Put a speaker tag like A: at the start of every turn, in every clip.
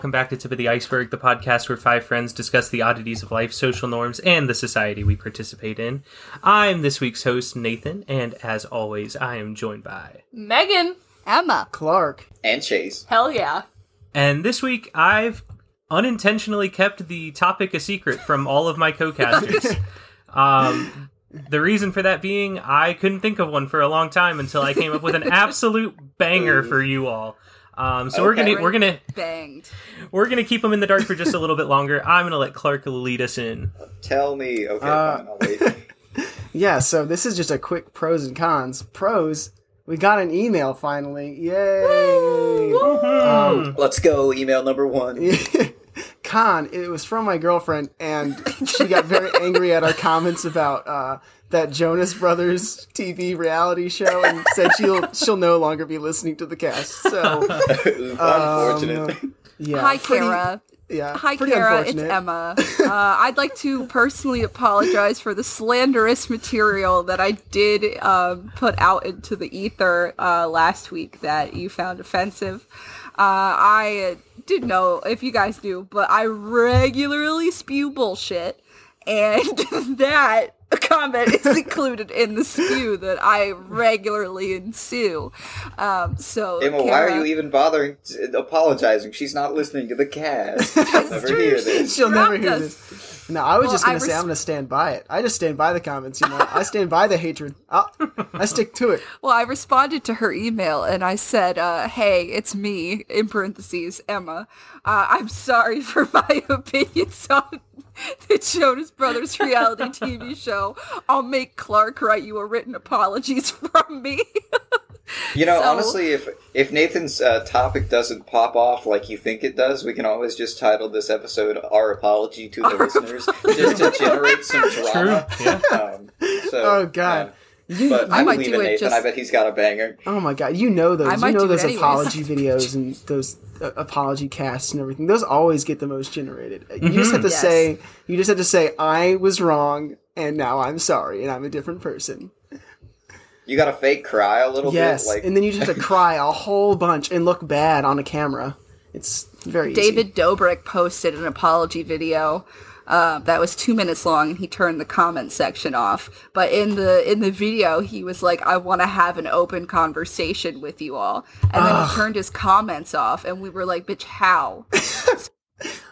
A: everyone, and welcome back to Tip of the Iceberg, the podcast where five friends discuss the oddities of life, social norms, and the society we participate in. I'm this week's host, Nathan, and as always, I am joined by.
B: Megan.
C: Emma.
D: Clark.
E: And Chase.
B: Hell yeah.
A: And this week, I've unintentionally kept the topic a secret from all of my co-casters. um, the reason for that being, I couldn't think of one for a long time until I came up with an absolute banger for you all. Um, so we're gonna we're gonna
C: Banged.
A: we're gonna keep them in the dark for just a little bit longer. I'm gonna let Clark lead us in.
E: Tell me. Okay,
D: Uh,
E: fine. I'll wait.
D: Yeah, so this is just a quick pros and cons. Pros, we got an email finally. Yay! Um,
E: Let's go. Email number one.
D: con, it was from my girlfriend, and she got very angry at our comments about uh, that Jonas Brothers TV reality show, and said she'll she'll no longer be listening to the cast. So,
E: Unfortunate.
D: um, yeah,
C: Hi, Kara.
D: Yeah,
C: Hi, Kara. It's. Emma. Uh, I'd like to personally apologize for the slanderous material that I did um, put out into the ether uh, last week that you found offensive. Uh, I didn't know if you guys knew, but I regularly spew bullshit, and that comment is included in the spew that I regularly ensue. Um, so,
E: Emma, why are you even bothering t- apologizing? She's not listening to the cast. She'll never
C: true,
E: hear this.
D: She'll never hear
C: us.
D: this. No, I was
C: Well,
D: just gonna
C: I
D: say
C: res-
D: I'm gonna stand by it. I just stand by the comments. You know, I stand by the hatred. I'll, I stick to it.
C: Well, I responded to her email and I said, uh, "Hey, it's me." In parentheses, Emma. Uh, I'm sorry for my opinions on the Jonas Brothers reality TV show. I'll make Clark write you a written apologies from me.
E: You know,
C: So-
E: honestly, if if Nathan's uh, topic doesn't pop off like you think it does, we can always just title this episode "Our Apology to the Listeners," just to generate some drama.
A: Yeah.
E: Um, so,
D: Oh, God.
E: Yeah. But I,
C: might
E: believe
C: do
E: in
C: it
E: Nathan.
C: just-
E: I bet he's got a banger.
D: Oh my god, you know
C: I
D: those. You
C: might
D: know
C: do it
D: those
C: anyways.
D: apology videos and those uh, apology casts and everything. Those always get the most generated. You just have to
C: Yes.
D: say. You just have to say I was wrong and now I'm sorry and I'm a different person.
E: You got to fake cry a little
D: Yes,
E: bit, like
D: and then you just have to cry a whole bunch and look bad on a camera. It's very easy.
C: David Dobrik posted an apology video uh, that was two minutes long, and he turned the comment section off. But in the in the video, he was like, "I want to have an open conversation with you all," and then he turned his comments off, and we were like, "Bitch, how?"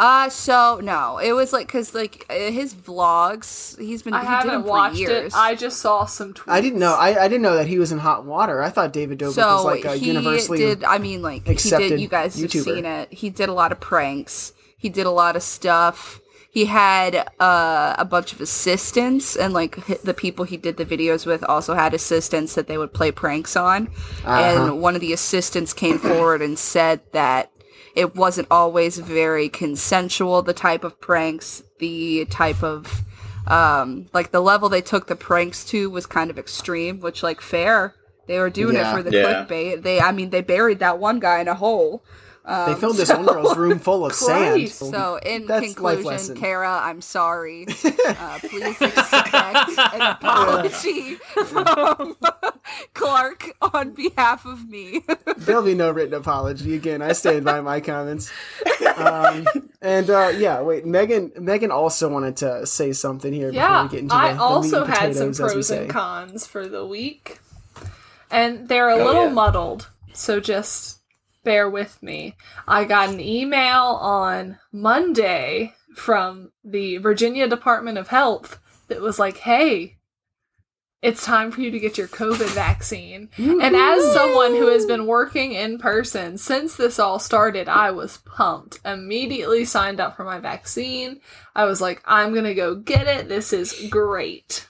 C: Uh, so no, it was like because like uh, his vlogs, he's been
B: I
C: he
B: haven't
C: for
B: watched
C: years.
B: it. I just saw some tweets.
D: I didn't know. I, I didn't know that he was in hot water. I thought David Dobrik
C: so
D: was like a
C: he
D: universally.
C: did i mean like he
D: accepted
C: did you guys have seen it he did a lot of pranks he did a lot of stuff he had uh, a bunch of assistants and like the people he did the videos with also had assistants that they would play pranks on
D: Uh-huh.
C: and one of the assistants came forward and said that it wasn't always very consensual the type of pranks the type of um like the level they took the pranks to was kind of extreme which like fair they were doing
D: Yeah.
C: it for the
E: Yeah.
C: clickbait they i mean they buried that one guy in a hole
D: they filled this one girl's room full of sand.
C: So in
D: That's
C: conclusion kara i'm sorry uh, please expect an apology from clark on behalf of me
D: There'll be no written apology again. I stand by my comments. Um, and uh, yeah, wait, Megan. Megan also wanted to say something here before
B: Yeah,
D: we get into the,
B: I
D: the
B: also
D: meat and
B: had some
D: potatoes, as we
B: pros
D: say.
B: and cons for the week, and they're a
E: Oh,
B: little
E: yeah.
B: muddled. So just bear with me. I got an email on Monday from the Virginia Department of Health that was like, "Hey." It's time for you to get your COVID vaccine. And as someone who has been working in person since this all started, I was pumped. Immediately signed up for my vaccine. I was like, I'm gonna go get it. This is great.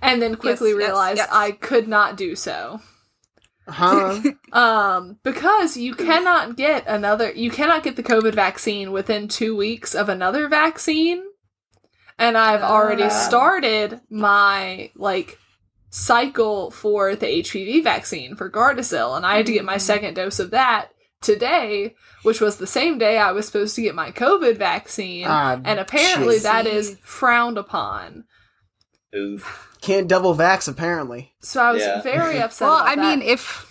B: And then quickly
C: Yes, yes,
B: realized
C: yes.
B: I could not do so.
D: Huh?
B: Um, because you cannot get another, you cannot get the COVID vaccine within two weeks of another vaccine. And I've already
E: Ah.
B: started my, like, cycle for the HPV vaccine for Gardasil, and I had to get my second dose of that today, which was the same day I was supposed to get my COVID vaccine,
D: Ah,
B: and apparently
D: jeez.
B: that is frowned upon.
E: Oof.
D: Can't double vax apparently.
B: So I was
E: Yeah.
B: very upset.
C: well
B: about
C: i mean if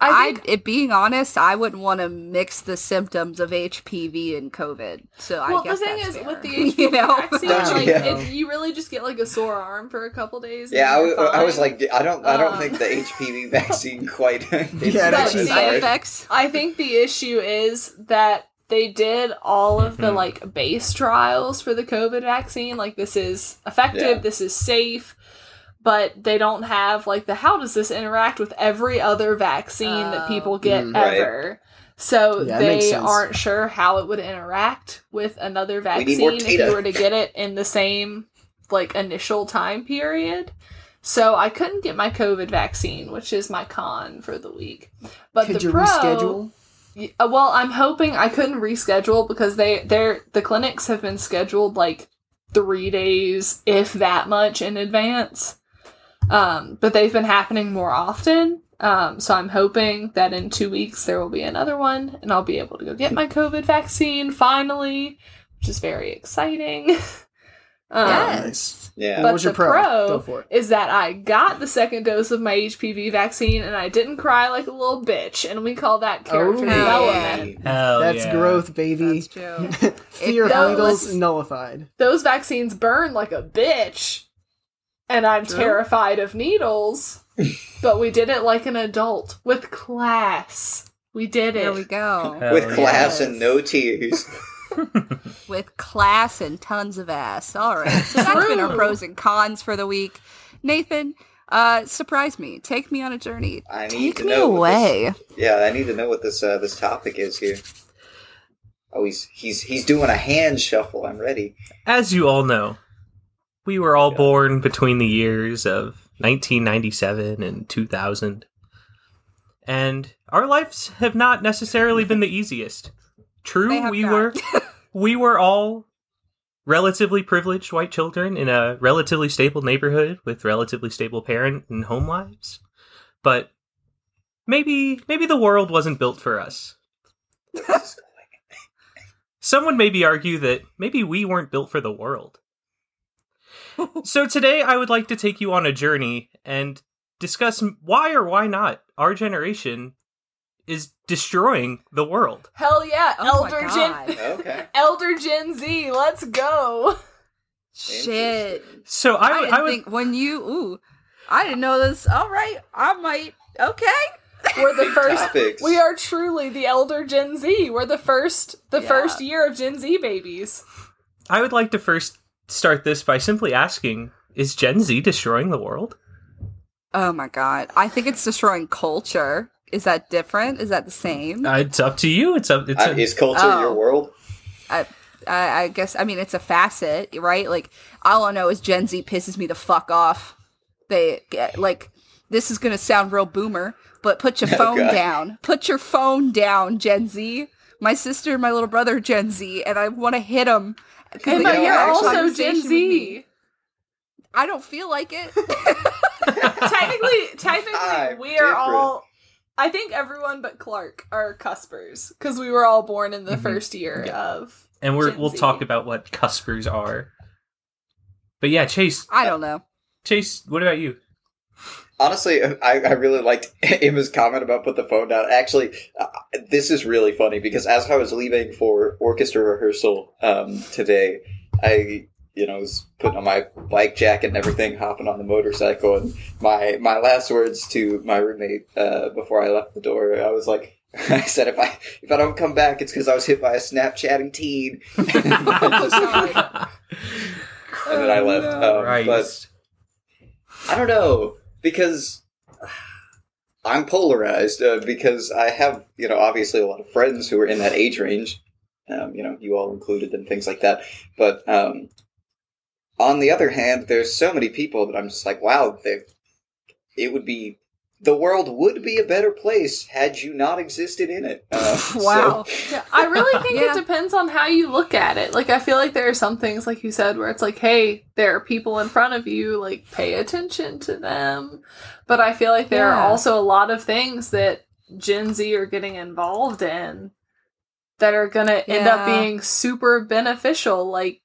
B: I
C: I,
B: think
C: it being honest, I wouldn't want to mix the symptoms of HPV and COVID. So
B: well,
C: I guess
B: the thing
C: that's
B: is
C: fair.
B: with the
C: You know?
B: vaccine,
E: Don't you
B: like
D: know?
B: it, you really just get like a sore arm for a couple days.
E: Yeah, I,
B: then you're
E: w- I was like, I don't, I don't
B: Um,
E: think the HPV vaccine quite.
D: Yeah,
C: But
D: that's
C: side effects.
B: I think the issue is that they did all of the
A: Mhm.
B: like base trials for the COVID vaccine. Like this is effective,
E: Yeah.
B: this is safe, but they don't have like the how does this interact with every other vaccine that
C: Oh.
B: people get
D: Mm.
E: Right.
B: ever. So
D: Yeah,
B: they aren't sure how it would interact with another
E: We need more
B: vaccine if you were to get it in the same like initial time period. So I couldn't get my COVID vaccine, which is my con for the week. But
D: Could
B: the
D: you
B: pro,
D: reschedule?
B: Uh, Well, I'm hoping I couldn't reschedule because they they're the clinics have been scheduled like three days, if that much, in advance. Um, but they've been happening more often. Um, so I'm hoping that in two weeks there will be another one, and I'll be able to go get my COVID vaccine finally, which is very exciting. um,
C: Yes.
E: yeah,
D: What
B: But
D: was your
B: the
D: pro?
B: pro,
D: Go for it.
B: is that I got the second dose of my HPV vaccine and I didn't cry like a little bitch, and we call that character
D: Oh,
B: development.
A: Hell
D: That's
A: yeah.
D: growth, baby.
C: That's true.
D: Fear
C: It
D: hungles
B: goes-
D: nullified.
B: Those vaccines burn like a bitch, and I'm
C: True.
B: terrified of needles. but we did it like an adult with class. We did it.
C: There we go.
A: Hell
E: with class and no tears.
C: With class and tons of ass. All right. So that's been our pros and cons for the week. Nathan, uh, surprise me. Take me on a journey.
E: I need
C: Take
E: to
C: me
E: know what this-
C: away.
E: Yeah, I need to know what this uh, this topic is here. Oh, he's he's he's doing a hand shuffle. I'm ready.
A: As you all know, we were all
E: Yeah.
A: born between the years of 1997 and 2000. And our lives have not necessarily been the easiest. True, we
C: not.
A: were we were all relatively privileged white children in a relatively stable neighborhood with relatively stable parent and home lives. But maybe maybe the world wasn't built for us. Someone maybe argue that maybe we weren't built for the world. so today I would like to take you on a journey and discuss why or why not our generation is destroying the world.
B: Hell yeah,
C: Oh
B: Elder Gen
E: okay.
B: Elder Gen Z, let's go.
C: Shit.
A: So
C: I,
A: I,
C: didn't
A: I would
C: think when you ooh, I didn't know this. All right, I might. Okay.
B: We're the first
E: topics.
B: We are truly the elder Gen Z. We're the first the
C: Yeah.
B: first year of Gen Z babies.
A: I would like to first start this by simply asking is Gen Z destroying the world?
C: Oh my god. I think it's destroying culture. Is that different? Is that the same?
A: Uh, it's up to you. It's up it's
E: Uh,
A: a,
E: is culture
C: Oh.
E: your world?
C: I, I, I guess. I mean, it's a facet, right? Like, all I know is Gen Z pisses me the fuck off. They get like this is gonna sound real boomer, but put your
E: Oh,
C: phone
E: God.
C: down. Put your phone down, Gen Z. My sister and my little brother, are Gen Z, and I want to hit them.
B: Hey, but you're also Gen Z.
C: I don't feel like it.
B: technically, technically,
E: I'm
B: we are
E: different.
B: all. I think everyone but Clark are cuspers because we were all born in the
A: Mhm.
B: first year
A: Yeah.
B: of.
A: and we're
B: Gen
A: we'll
B: Z.
A: talk about what cuspers are. But yeah, Chase,
C: I don't know.
A: Chase, what about you?
E: Honestly, I, I really liked Emma's comment about put the phone down. Actually, uh, this is really funny because as I was leaving for orchestra rehearsal um, today, I you know was putting on my bike jacket and everything, hopping on the motorcycle, and my my last words to my roommate uh, before I left the door, I was like. I said if I if I don't come back, it's because I was hit by a Snapchatting teen, and then I left. Um,
A: Right.
E: But I don't know because I'm polarized uh, because I have you know obviously a lot of friends who are in that age range, um, you know you all included and things like that. But um, on the other hand, there's so many people that I'm just like, wow, they, it would be the world would be a better place had you not existed in it. Uh, so-
C: Wow.
B: Yeah, I really think
C: Yeah.
B: it depends on how you look at it. Like, I feel like there are some things, like you said, where it's like, hey, there are people in front of you, like, pay attention to them. But I feel like there
C: Yeah.
B: are also a lot of things that Gen Z are getting involved in that are going to end up being super beneficial, like,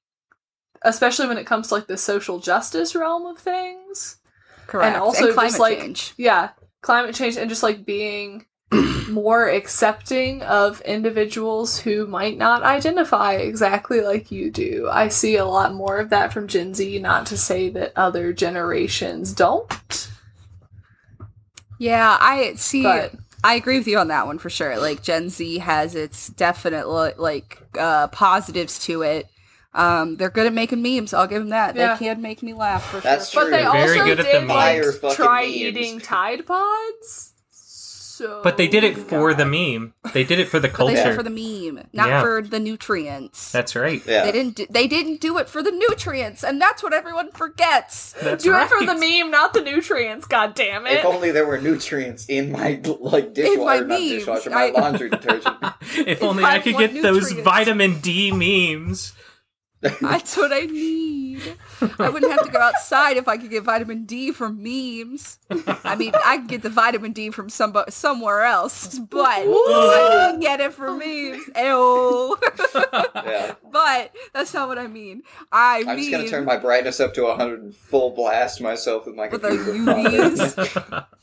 B: especially when it comes to, like, the social justice realm of things.
C: Correct.
B: And also just,
C: climate
B: like-
C: change.
B: Yeah, climate change and just, like, being more accepting of individuals who might not identify exactly like you do. I see a lot more of that from Gen Z, not to say that other generations don't.
C: Yeah, I see.
B: But-
C: I agree with you on that one for sure. Like Gen Z has its definite like uh, positives to it. Um, they're good at making memes. I'll give them that.
B: Yeah.
C: They can make me laugh for
E: That's
C: sure.
B: But they
A: Very
B: also
A: good at
B: did
A: the
B: like try
E: memes.
B: eating Tide Pods. So
A: But they did it for the meme. They did it for the
C: But they did
A: culture.
C: it for the meme, not
A: Yeah.
C: for the nutrients.
A: That's right.
E: Yeah.
C: They didn't. Do, they didn't do it for the nutrients, and that's what everyone forgets.
A: That's
B: Do
A: right.
B: it for the meme, not the nutrients. God damn it!
E: If only there were nutrients in my like dishwasher,
C: my
E: not dishwasher, my
C: I-
E: laundry detergent.
A: If only
C: I
A: I could
C: want
A: get those vitamin D memes.
C: That's what I need. I wouldn't have to go outside if I could get vitamin D from memes. I mean, I could get the vitamin D from some somewhere else, but I can get it from memes. Ew.
E: Yeah.
C: but that's not what I mean. I
E: I'm
C: mean
E: just gonna turn my brightness up to 100 and full blast myself with my
C: with the
E: computer.
C: UVs.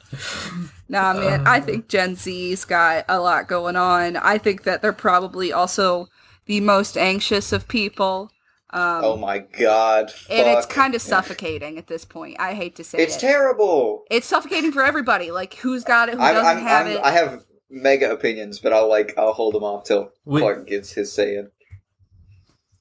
C: Nah, man, I think Gen Z's got a lot going on. I think that they're probably also the most anxious of people. Um,
E: oh my god.
C: and it's kind of suffocating at this point. I hate to say it.
E: It's
C: it.
E: terrible.
C: it's suffocating for everybody. Like who's got it, who
E: I'm,
C: doesn't
E: I'm,
C: have
E: I'm,
C: it.
E: I have mega opinions, but I'll like I'll hold them off till
A: We-
E: Clark gives his say in.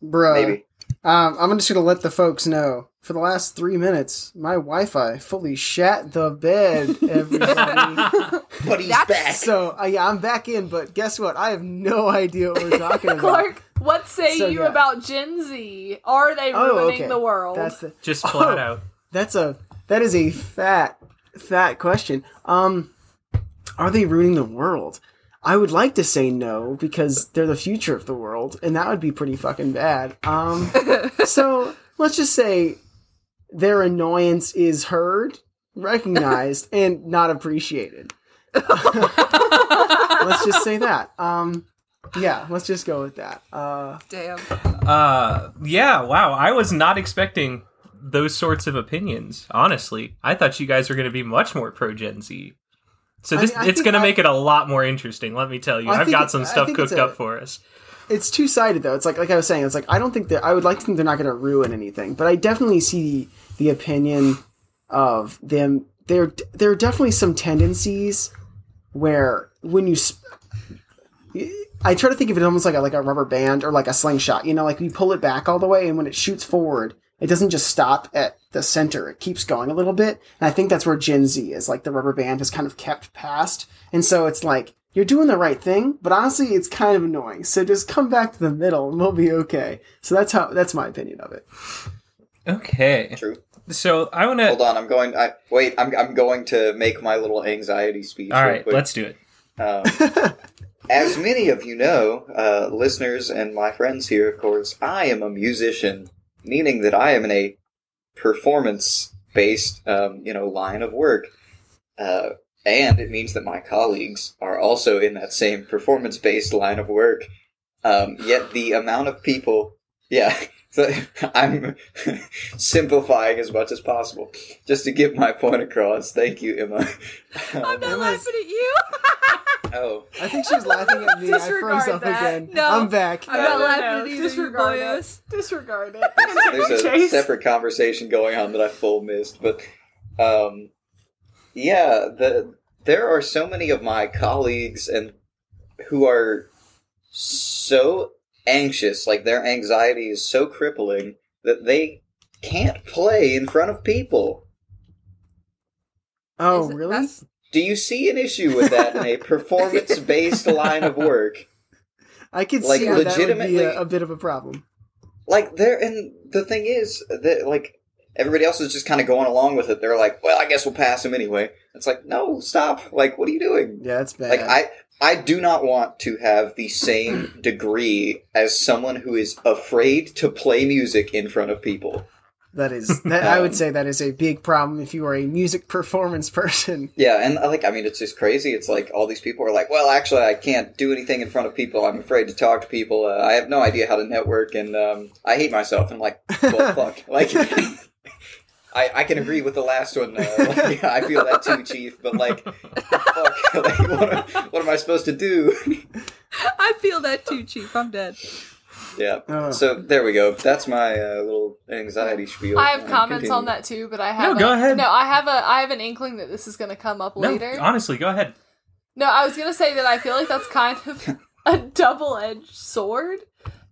D: Bruh.
E: Maybe.
D: Um, I'm just gonna let the folks know. For the last three minutes, my Wi-Fi fully shat the bed. Everybody.
E: But he's
C: That's
E: back.
D: so uh, yeah, I'm back in. But guess what? I have no idea what we're talking about.
B: Clark, what say
D: So,
B: you
D: yeah.
B: about Gen Z? Are they
D: Oh,
B: ruining
D: okay.
B: the world?
D: That's the
A: Just flat
D: Oh.
A: out.
D: That's a that is a fat fat question. Um are they ruining the world? I would like to say no because they're the future of the world and that would be pretty fucking bad. Um so let's just say their annoyance is heard, recognized and not appreciated. let's just say that. Um yeah, let's just go with that. Uh
C: Damn.
A: Uh, yeah. Wow. I was not expecting those sorts of opinions. Honestly, I thought you guys were going to be much more pro Gen Z. So
D: I
A: this
D: mean, I
A: it's going to make it a lot more interesting. Let me tell you,
D: I
A: I've got some
D: I
A: stuff cooked
D: a-
A: up for us.
D: it's two sided though. It's like like I was saying. It's like I don't think that I would like to think they're not going to ruin anything, but I definitely see the opinion of them. There there are definitely some tendencies where when you. Sp- I try to think of it almost like a, like a rubber band or like a slingshot. You know, like you pull it back all the way, and when it shoots forward, it doesn't just stop at the center. It keeps going a little bit, and I think that's where Gen Z is. Like the rubber band has kind of kept past, and so it's like you're doing the right thing, but honestly, it's kind of annoying. So just come back to the middle, and we'll be okay. So that's how that's my opinion of it.
A: Okay.
E: True.
A: So I want to Hold
E: on, I'm going. I wait. I'm I'm going to make my little anxiety speech.
A: All right.
E: real quick.
A: let's do it.
E: Um, as many of you know, uh, listeners and my friends here, of course, I am a musician, meaning that I am in a performance-based, um, you know, line of work, uh, and it means that my colleagues are also in that same performance-based line of work. Um, yet the amount of people, yeah. So I'm simplifying as much as possible, just to get my point across. Thank you, Emma.
C: I'm
E: Um,
C: not laughing at you.
E: oh,
D: I think she's laughing at me. I
B: Disregard
D: froze up
B: that.
D: again.
C: No.
D: I'm back.
C: I'm not
B: No, no,
C: laughing
B: no.
C: at you
B: Disregard
C: boyos.
B: it. Disregard it.
E: there's a
B: Chase.
E: separate conversation going on that I full missed, but um, yeah, the there are so many of my colleagues and who are so anxious, like their anxiety is so crippling that they can't play in front of people.
D: Oh,
C: it-
D: really?
C: that's-
E: Do you see an issue with that in a performance-based line of work?
D: I can
E: like,
D: see how that would be a, a bit of a problem.
E: like there and the thing is that like everybody else is just kind of going along with it they're like well i guess we'll pass him anyway it's like no stop like what are you doing
D: Yeah, that's bad.
E: like i i do not want to have the same degree as someone who is afraid to play music in front of people.
D: That is, that, I would
E: Um,
D: say that is a big problem if you are a music performance person.
E: yeah and uh, like i mean it's just crazy. It's like all these people are like well actually i can't do anything in front of people. I'm afraid to talk to people. Uh, i have no idea how to network and um, i hate myself. And I'm like well fuck. Like I, I can agree with the last one. Uh, like, yeah, I feel that too, Chief. But like, fuck, like what, am, what am I supposed to do?
C: I feel that too, Chief. I'm dead.
E: yeah.
D: Uh.
E: So there we go. That's my uh, little anxiety spiel.
B: I have
E: Uh,
B: comments on that too, but I have
A: No, go ahead.
B: No, I have a I have an inkling that this is going to come up
A: No,
B: later.
A: honestly, go ahead.
B: No, I was gonna say that I feel like that's kind of a double edged sword.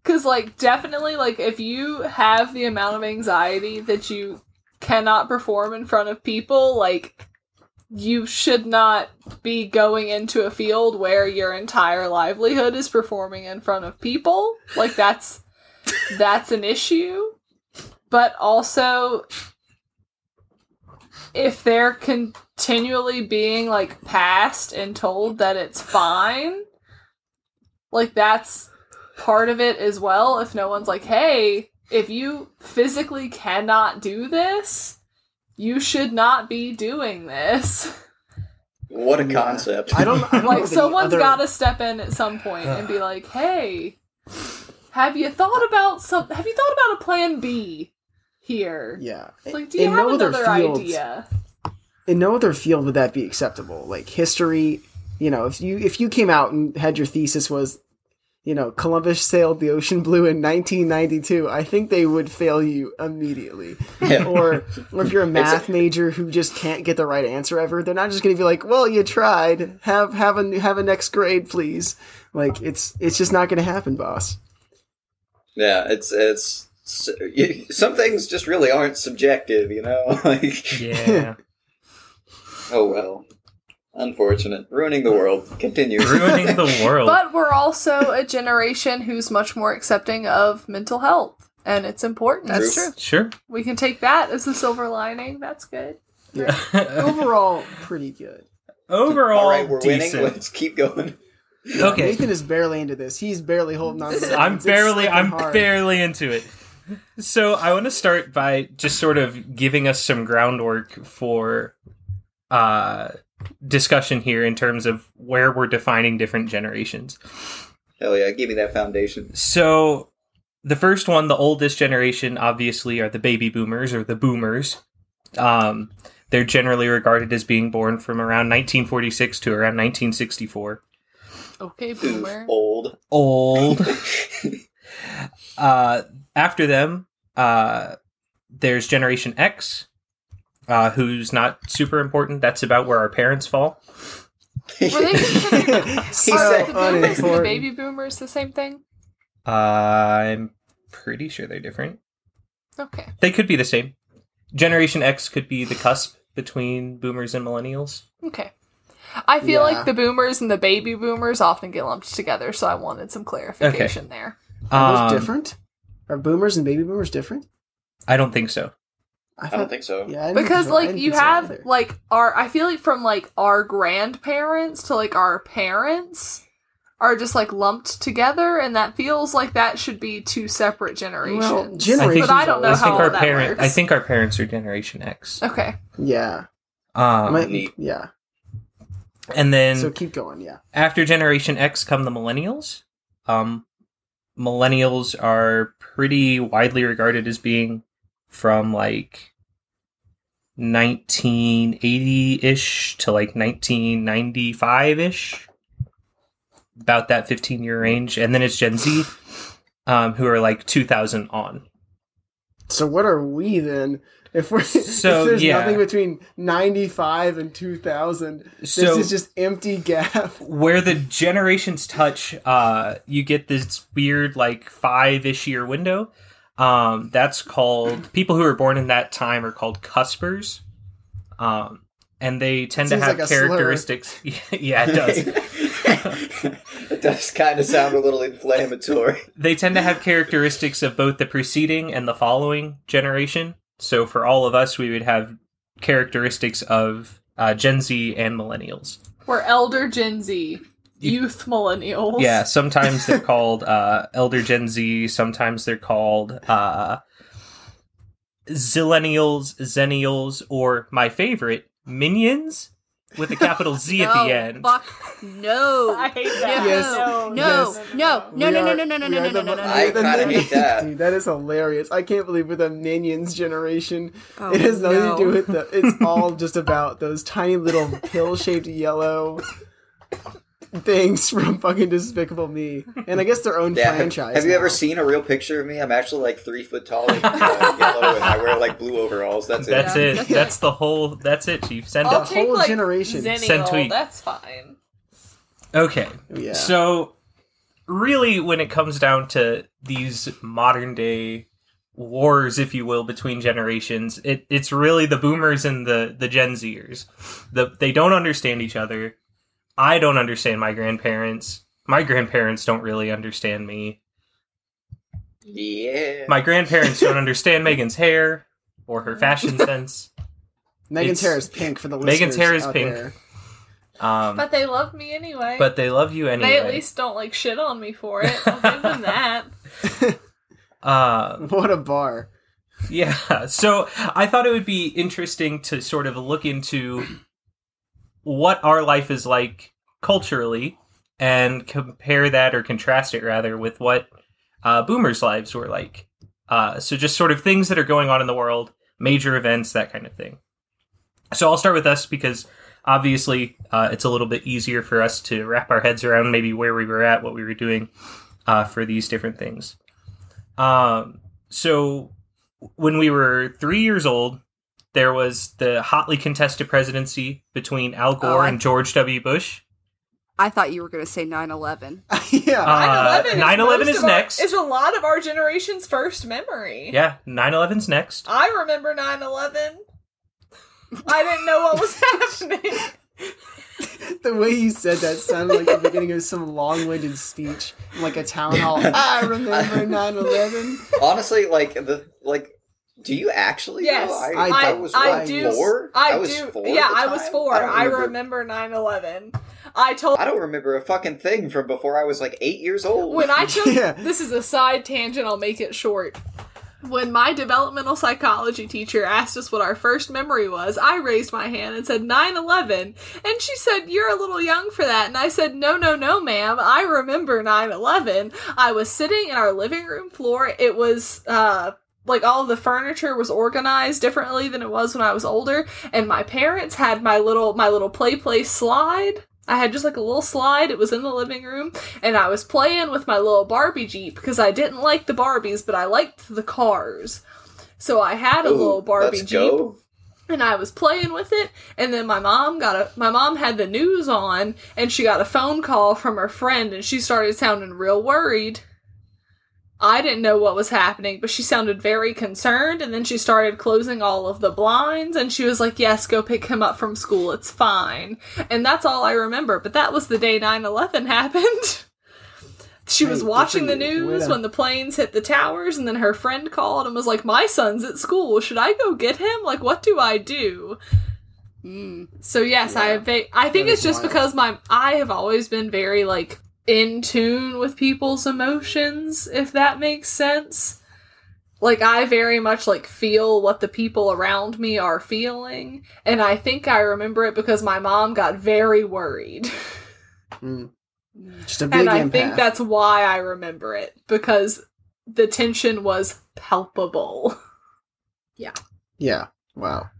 B: Cause like definitely like if you have the amount of anxiety that you cannot perform in front of people, like you should not be going into a field where your entire livelihood is performing in front of people. Like that's that's an issue. But also if they're continually being like passed and told that it's fine, like that's part of it as well. If no one's like, hey, if you physically cannot do this, you should not be doing this.
E: What a concept.
D: I don't. I don't
B: like
D: the
B: someone's
D: other-
B: got to step in at some point and be like, hey, have you thought about some? Have you thought about a plan B here?
D: Yeah.
B: Like, do you
D: In
B: have
D: no other
B: another
D: fields-
B: idea?
D: in no other field would that be acceptable. Like history, you know, if you if you came out and had your thesis was, you know, Columbus sailed the ocean blue in 1992, I think they would fail you immediately.
E: Yeah.
D: Or or if you're a math major who just can't get the right answer ever, they're not just going to be like, "Well, you tried. Have have a have a next grade, please." Like it's it's just not going to happen, boss.
E: Yeah, it's it's some things just really aren't subjective, you know. like,
A: Yeah.
E: oh well, unfortunate, ruining the world. Continue.
A: Ruining the world.
B: But we're also a generation who's much more accepting of mental health, and it's important.
E: That's true.
A: Sure.
B: We can take that as a silver lining. That's good.
D: Yeah. Overall, pretty good.
A: Overall,
E: All right, we're
A: decent.
E: winning. Let's keep going.
A: Okay.
D: Nathan is barely into this. He's barely holding on to the
A: I'm.
D: It's
A: barely I'm
D: hard.
A: barely into it. So I want to start by just sort of giving us some groundwork for uh discussion here in terms of where we're defining different generations.
E: Hell yeah, give me that foundation.
A: So the first one, the oldest generation, obviously are the baby boomers or the boomers. Um they're generally regarded as being born from around 1946 to around 1964.
B: Okay,
E: Oof, old.
A: Old. uh, after them, uh, there's Generation X, uh, who's not super important. That's about where our parents fall.
B: Were they considered are
E: said
B: the boomers and the baby boomers the same thing?
A: Uh, I'm pretty sure they're different.
B: Okay.
A: They could be the same. Generation X could be the cusp between boomers and millennials.
B: Okay. I feel
D: Yeah.
B: like the boomers and the baby boomers often get lumped together, so I wanted some clarification there.
D: Are
A: Um,
D: those different? Are boomers and baby boomers different?
A: I don't think so.
E: I don't think so.
D: Yeah, I didn't
B: Because
D: think so- I
B: like
D: didn't
B: you
D: think so
B: have
D: either.
B: like our I feel like from like our grandparents to like our parents are just like lumped together and that feels like that should be two separate generations.
D: generations
B: but I don't know
A: I
B: how
A: think
B: all
A: our
B: that
A: parent.
B: works.
A: I think our parents are Generation X.
B: Okay.
D: yeah,
A: Um,
D: Might- yeah.
A: and then
D: So keep going. Yeah,
A: after Generation X come the Millennials. Um, millennials are pretty widely regarded as being from like 1980-ish to like 1995-ish about that 15 year range and then it's gen z um, who are like 2000 on
D: So what are we then? If we're
A: So,
D: if there's
A: yeah.
D: nothing between ninety five and two thousand,
A: So-
D: this is just empty gap.
A: where the generations touch uh you get this weird like five-ish year window um that's called people who are born in that time are called cuspers. Um and they tend to have
D: like a slur.
A: characteristics. Yeah it does.
E: It does kind of sound a little inflammatory.
A: they tend to have characteristics of both the preceding and the following generation. So for all of us we would have characteristics of uh, gen z and millennials.
B: We're elder Gen Z, youth millennials.
A: Yeah, sometimes they're called uh, Elder Gen Z. Sometimes they're called uh, Zillennials, Zennials, or my favorite, Minions. with a capital Z at the end.
C: Fuck no.
B: I hate that.
D: Yes.
C: no, no,
D: Yes.
C: no, no,
D: We
C: no, no,
D: are-
C: no, no, no,
D: we
C: no,
D: are
C: no,
D: the-
C: no, no,
E: I
C: no.
D: the
E: kinda
D: Minions-
E: hate that.
D: Dude, that is hilarious. I can't believe we're the Minions generation.
C: Oh,
D: it has nothing
C: no.
D: to do with the. It's all just about those tiny little pill-shaped yellow things from fucking Despicable Me, and I guess their own
E: Yeah.
D: Franchise.
E: have you ever seen a real picture of me? I'm actually like three foot tall and uh, yellow, and I wear like blue overalls. That's it.
A: That's
C: Yeah.
A: it. That's the whole. That's it, Chief. Send
B: I'll
A: it.
B: take
D: whole
B: like
D: generation.
A: Send tweet.
B: That's fine.
A: Okay.
D: Yeah.
A: So, really, when it comes down to these modern day wars, if you will, between generations, it, it's really the boomers and the, the Gen Zers. The, they don't understand each other. I don't understand my grandparents. My grandparents don't really understand me.
E: Yeah.
A: My grandparents don't understand Megan's hair or her fashion sense.
D: Megan's
A: it's-
D: hair is pink for the listeners
A: Megan's hair is
D: out
A: pink. Um,
B: But they love me anyway.
A: but they love you anyway.
B: they at least don't like shit on me for it. I'll give them that.
A: Uh,
D: What a bar!
A: Yeah. So I thought it would be interesting to sort of look into what our life is like culturally and compare that or contrast it rather with what uh, boomers' lives were like. Uh, so just sort of things that are going on in the world, major events, that kind of thing. So I'll start with us because obviously uh, it's a little bit easier for us to wrap our heads around maybe where we were at, what we were doing uh, for these different things. Um, so when we were three years old, there was the hotly contested presidency between Al Gore
C: Oh,
A: and George W. Bush.
C: I thought you were going to say 9/11.
D: yeah,
A: Uh,
B: 9/11 is
A: 9/11 is
B: of our-
A: next.
B: Is a lot of our generation's first memory.
A: Yeah, 9/11's next.
B: I remember 9/11. I didn't know what was happening.
D: the way you said that sounded like the beginning of some long-winded speech, like a town hall. I remember 9/11.
E: Honestly, like the like. Do you actually?
B: Yes,
E: know?
D: I-
E: I,
B: I,
E: was
B: I
E: what,
B: do.
E: four.
B: I,
E: was
B: do.
E: four.
B: yeah, I was four.
E: I,
B: I
E: remember,
B: remember 9/11. I told
E: I don't remember a fucking thing from before I was like eight years old.
B: when I took
D: Yeah.
B: this is a side tangent. I'll make it short. When my developmental psychology teacher asked us what our first memory was, I raised my hand and said 9/11, and she said you're a little young for that, and I said no, no, no, ma'am. I remember 9/11. I was sitting in our living room floor. It was uh like all of the furniture was organized differently than it was when I was older, and my parents had my little my little play play slide. I had just like a little slide. It was in the living room, and I was playing with my little Barbie Jeep because I didn't like the Barbies, but I liked the cars. So I had a
E: Ooh,
B: little Barbie Jeep
E: go.
B: and I was playing with it and then my mom got a my mom had the news on and she got a phone call from her friend and she started sounding real worried. I didn't know what was happening, but she sounded very concerned and then she started closing all of the blinds and she was like, "Yes, go pick him up from school. It's fine." And that's all I remember, but that was the day 9/11 happened. She was
D: Hey,
B: watching the news when the planes hit the towers, and then her friend called and was like, My son's at school. Should I go get him? Like, what do I do?
C: Mm.
B: So, yes, I have. I think
D: That
B: it's just
D: wild.
B: because my I have always been very, like, in tune with people's emotions, if that makes sense. Like, I very much, like, feel what the people around me are feeling. And I think I remember it because my mom got very worried.
D: Mm. Just a big
B: and I
D: empath.
B: think that's why I remember it because the tension was palpable.
D: yeah. Yeah. Wow,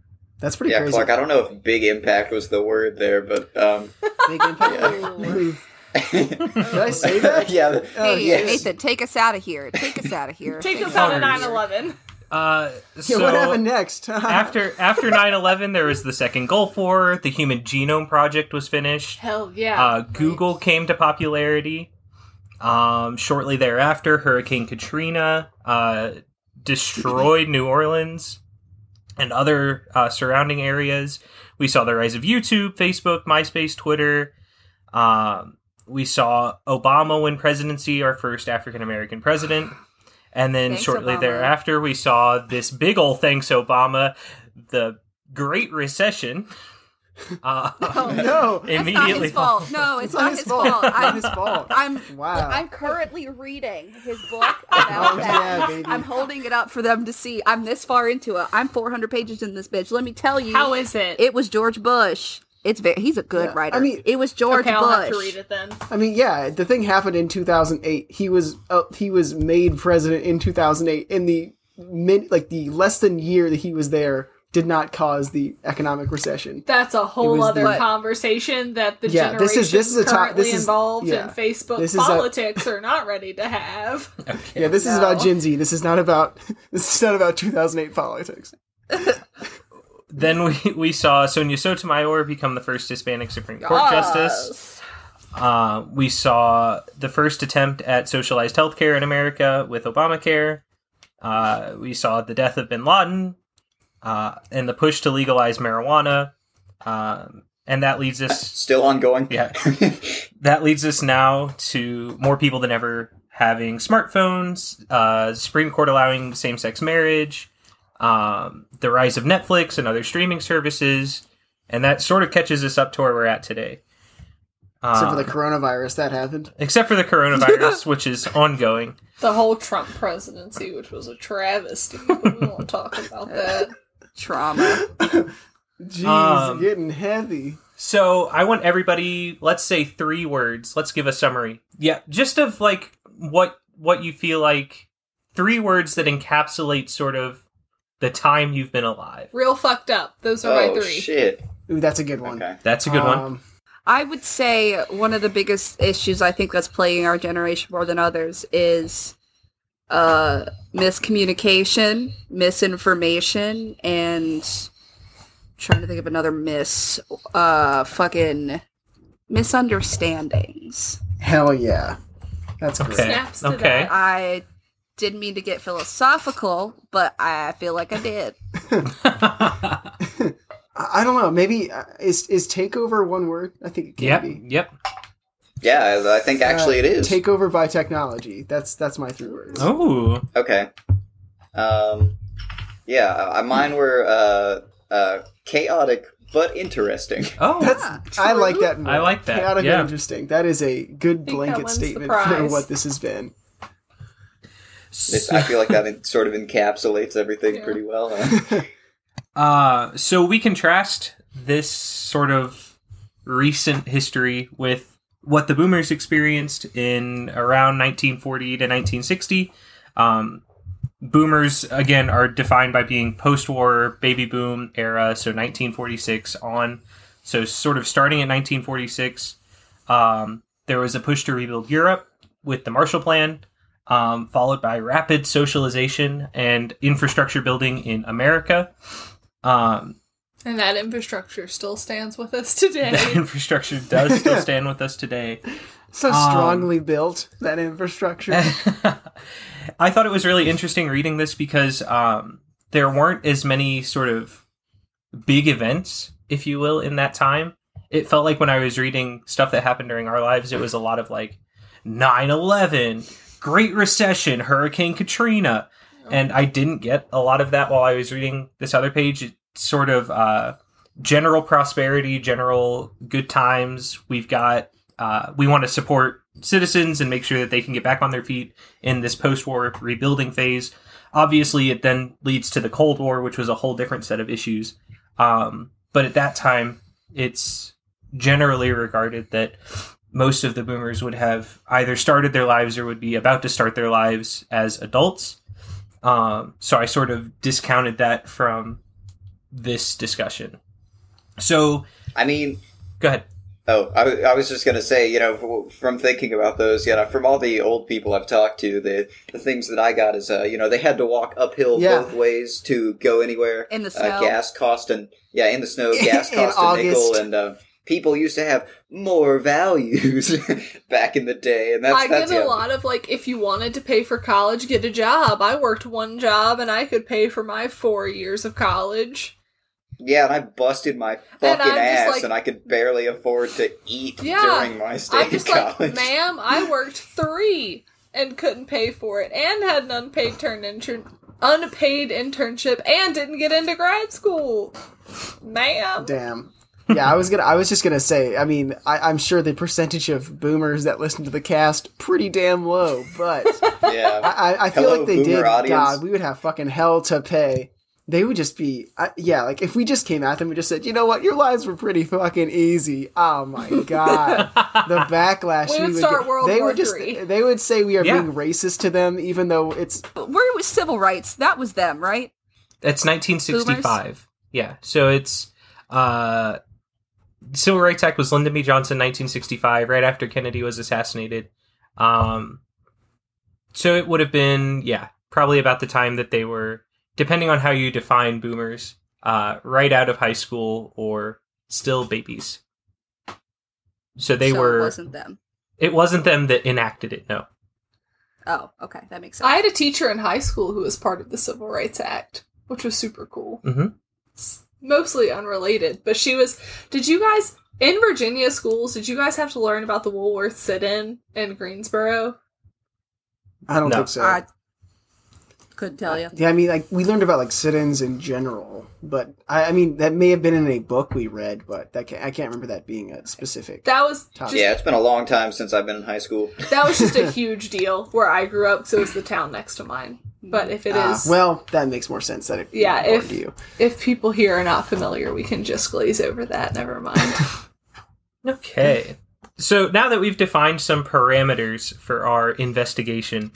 D: that's pretty
E: Yeah,
D: crazy.
E: Clark. I don't know if "big impact" was the word there, but um,
D: Big impact.
E: Yeah.
D: Move. Did I say that?
E: yeah. the-
D: Oh,
C: Hey,
D: yes.
C: Nathan, take us out of here. Take us out of here.
B: Take us
C: us
B: out of 9 11.
A: Uh,
D: Yeah,
A: so
D: what happened next?
A: after after 9-11, there was the second Gulf War. The Human Genome Project was finished.
B: Hell yeah.
A: Uh, Google came to popularity. Um, shortly thereafter, Hurricane Katrina uh, destroyed New Orleans and other uh, surrounding areas. We saw the rise of YouTube, Facebook, MySpace, Twitter. Um, we saw Obama win presidency, our first African American president. And then
C: Thanks,
A: shortly
C: Obama.
A: thereafter, we saw this big old thanks, Obama, the Great Recession. Uh,
D: oh no,
C: That's not
A: immediately
C: his fault. No, it's,
D: it's not his fault.
C: fault. I'm,
D: his fault.
C: I'm
D: Wow.
C: I'm currently reading his book about
D: Oh,
C: that.
D: yeah, baby.
C: I'm holding it up for them to see. I'm this far into it. I'm 400 pages in this bitch. Let me tell you,
B: How is it?
C: it was George Bush. It's very, he's a good
D: Yeah.
C: writer.
D: I mean-
C: it was George
B: okay, I'll have to
C: Bush.
B: read it then.
D: I mean, yeah, the thing happened in 2008. He was uh, he was made president in 2008. In the mid, like the less than year that he was there, did not cause the economic recession.
B: That's a whole other
D: the-
B: conversation that the
D: Yeah, this is- this is a to-
B: currently
D: this is-
B: involved
D: yeah.
B: in Facebook
D: This is a-
B: politics are not ready to have.
D: Yeah, this is about Gen Z. This is not about this is not about 2008 politics.
A: Then we, we saw Sonia Sotomayor become the first Hispanic Supreme Court justice. Uh, we saw the first attempt at socialized healthcare in America with Obamacare. Uh, we saw the death of bin Laden uh, and the push to legalize marijuana. Um, and that leads us
E: Still ongoing.
A: Yeah. that leads us now to more people than ever having smartphones, uh, Supreme Court allowing same sex marriage, um, the rise of Netflix and other streaming services, and that sort of catches us up to where we're at today.
D: Except for the
A: Um,
D: coronavirus, that happened.
A: except for the coronavirus, which is ongoing.
B: The whole Trump presidency, which was a travesty, we won't talk about that.
C: Trauma.
D: Jeez,
A: Um,
D: getting heavy.
A: So I want everybody, let's say three words. Let's give a summary. Yeah, just of like what what you feel like three words that encapsulate sort of the time you've been alive.
B: Real fucked up. Those are my
E: oh
B: three.
E: shit.
D: Ooh, that's a good one.
E: Okay.
A: That's a good one.
D: Um,
C: I would say one of the biggest issues I think that's plaguing our generation more than others is uh miscommunication, misinformation, and trying to think of another miss uh fucking misunderstandings.
D: Hell yeah, that's great.
A: Okay.
B: Snaps to
A: Okay.
B: that.
C: I didn't mean to get philosophical, but I feel like I did.
D: I, I don't know. Maybe uh, is is takeover one word? I think it can
A: yep.
D: be.
A: Yep.
E: Yeah, I think actually it
D: Uh,
E: is.
D: Takeover by technology. That's that's my three words.
A: Oh.
E: Okay. Um, yeah, uh, mine were uh, uh, chaotic but interesting.
A: Oh.
D: That's I like that. More.
A: I like that,
D: Chaotic
A: yeah.
D: and interesting. That is a good blanket
B: wins the
D: statement for what this has been.
E: It- I feel like that en- sort of encapsulates everything
B: Yeah.
E: pretty well. huh?
A: Uh, so we contrast this sort of recent history with what the boomers experienced in around 1940 to 1960. Um, boomers, again, are defined by being post war baby boom era, so 1946 on. So, sort of starting at 1946, um, there was a push to rebuild Europe with the Marshall Plan, um, followed by rapid socialization and infrastructure building in America. Um,
B: And that infrastructure still stands with us today.
A: that infrastructure does still stand with us today.
D: So
A: Um,
D: strongly built that infrastructure.
A: I thought it was really interesting reading this because um, there weren't as many sort of big events, if you will, in that time. It felt like when I was reading stuff that happened during our lives, it was a lot of like 9 11, Great Recession, Hurricane Katrina. And I didn't get a lot of that while I was reading this other page. It's sort of uh, general prosperity, general good times. We've got, uh, we want to support citizens and make sure that they can get back on their feet in this post-war rebuilding phase. Obviously, it then leads to the Cold War, which was a whole different set of issues. Um, but at that time, it's generally regarded that most of the boomers would have either started their lives or would be about to start their lives as adults. Um, so I sort of discounted that from this discussion. So
E: I mean,
A: go ahead.
E: Oh, I, I was just gonna say, you know, from thinking about those, you know, from all the old people I've talked to, the the things that I got is, uh, you know, they had to walk uphill
D: Yeah.
E: both ways to go anywhere.
C: In the
E: Uh,
C: snow.
E: gas cost and yeah, in the snow, gas cost a nickel, and uh, people used to have more values back in the day, and that's
B: I
E: that's
B: get a
E: yeah.
B: lot of like, if you wanted to pay for college, get a job. I worked one job and I could pay for my four years of college.
E: Yeah, and I busted my fucking
B: I'm
E: ass,
B: like-
E: and I could barely afford to eat
B: Yeah,
E: during my stay
B: I'm
E: in
B: just
E: college.
B: like, ma'am, I worked three and couldn't pay for it, and had an unpaid turn intern, unpaid internship, and didn't get into grad school, ma'am.
D: Damn. Yeah, I was gonna. I was just gonna say. I mean, I, I'm sure the percentage of boomers that listen to the cast pretty damn low, but
E: yeah,
D: I, I- I feel
E: Hello,
D: like they did.
E: audience.
D: God, we would have fucking hell to pay they would just be uh, yeah like if we just came at them and just said you know what your lives were pretty fucking easy oh my god the backlash
B: We would start World
D: they
B: War
D: would just
B: III.
D: they would say we are
A: Yeah.
D: being racist to them even though it's
C: Where was civil rights? That was them, right?
A: It's 1965. Yeah. So it's uh Civil Rights Act was Lyndon B. Johnson 1965 right after Kennedy was assassinated. Um so it would have been yeah, probably about the time that they were depending on how you define boomers, uh right out of high school or still babies. So they
C: So
A: were
C: It wasn't them.
A: it wasn't them that enacted it, no.
C: Oh, okay, that makes sense.
B: I had a teacher in high school who was part of the Civil Rights Act, which was super cool.
A: Mhm.
B: S- Mostly unrelated, but she was. Did you guys in Virginia schools? Did you guys have to learn about the Woolworth sit-in in Greensboro?
D: i don't
A: No.
D: think so
C: I couldn't tell you.
D: yeah i mean like we learned about like sit-ins in general but I, I mean that may have been in a book we read but that can, i can't remember that being a specific
B: That was
D: Tough.
B: just
E: Yeah, it's been a long time since I've been in high school.
B: that was just a huge deal where I grew up, so it was the town next to mine. But if it is,
D: Ah, well that makes more sense that it
B: Yeah, if-
D: to you
B: if people here are not familiar, we can just glaze over that. Never mind.
A: Okay. So now that we've defined some parameters for our investigation,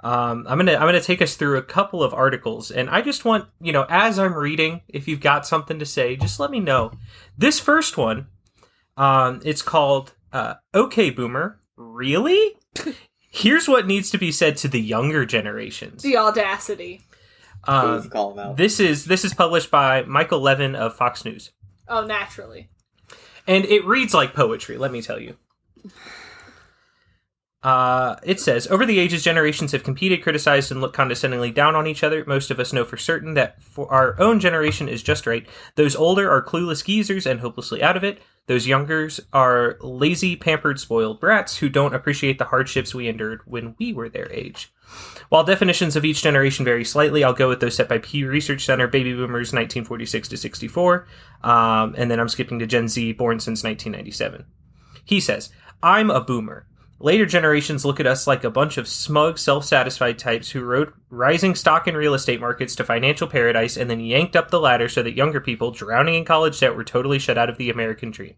A: um, I'm gonna I'm gonna take us through a couple of articles, and I just want you know as I'm reading, if you've got something to say, just let me know. This first one, um, it's called uh, "Okay, Boomer, really." Here's what needs to be said to the younger generations.
B: the audacity.
E: Move, call out.
A: this is this is published by Michael Levin of Fox News.
B: Oh, naturally.
A: And it reads like poetry, let me tell you. Uh, it says, over the ages, generations have competed, criticized, and looked condescendingly down on each other. Most of us know for certain that for our own generation is just right. Those older are clueless geezers and hopelessly out of it. Those youngers are lazy, pampered, spoiled brats who don't appreciate the hardships we endured when we were their age. While definitions of each generation vary slightly, I'll go with those set by Pew Research Center, baby boomers 1946 to 64, um, and then I'm skipping to Gen Z, born since 1997. He says, I'm a boomer. Later generations look at us like a bunch of smug, self satisfied types who rode rising stock and real estate markets to financial paradise and then yanked up the ladder so that younger people, drowning in college debt, were totally shut out of the American dream.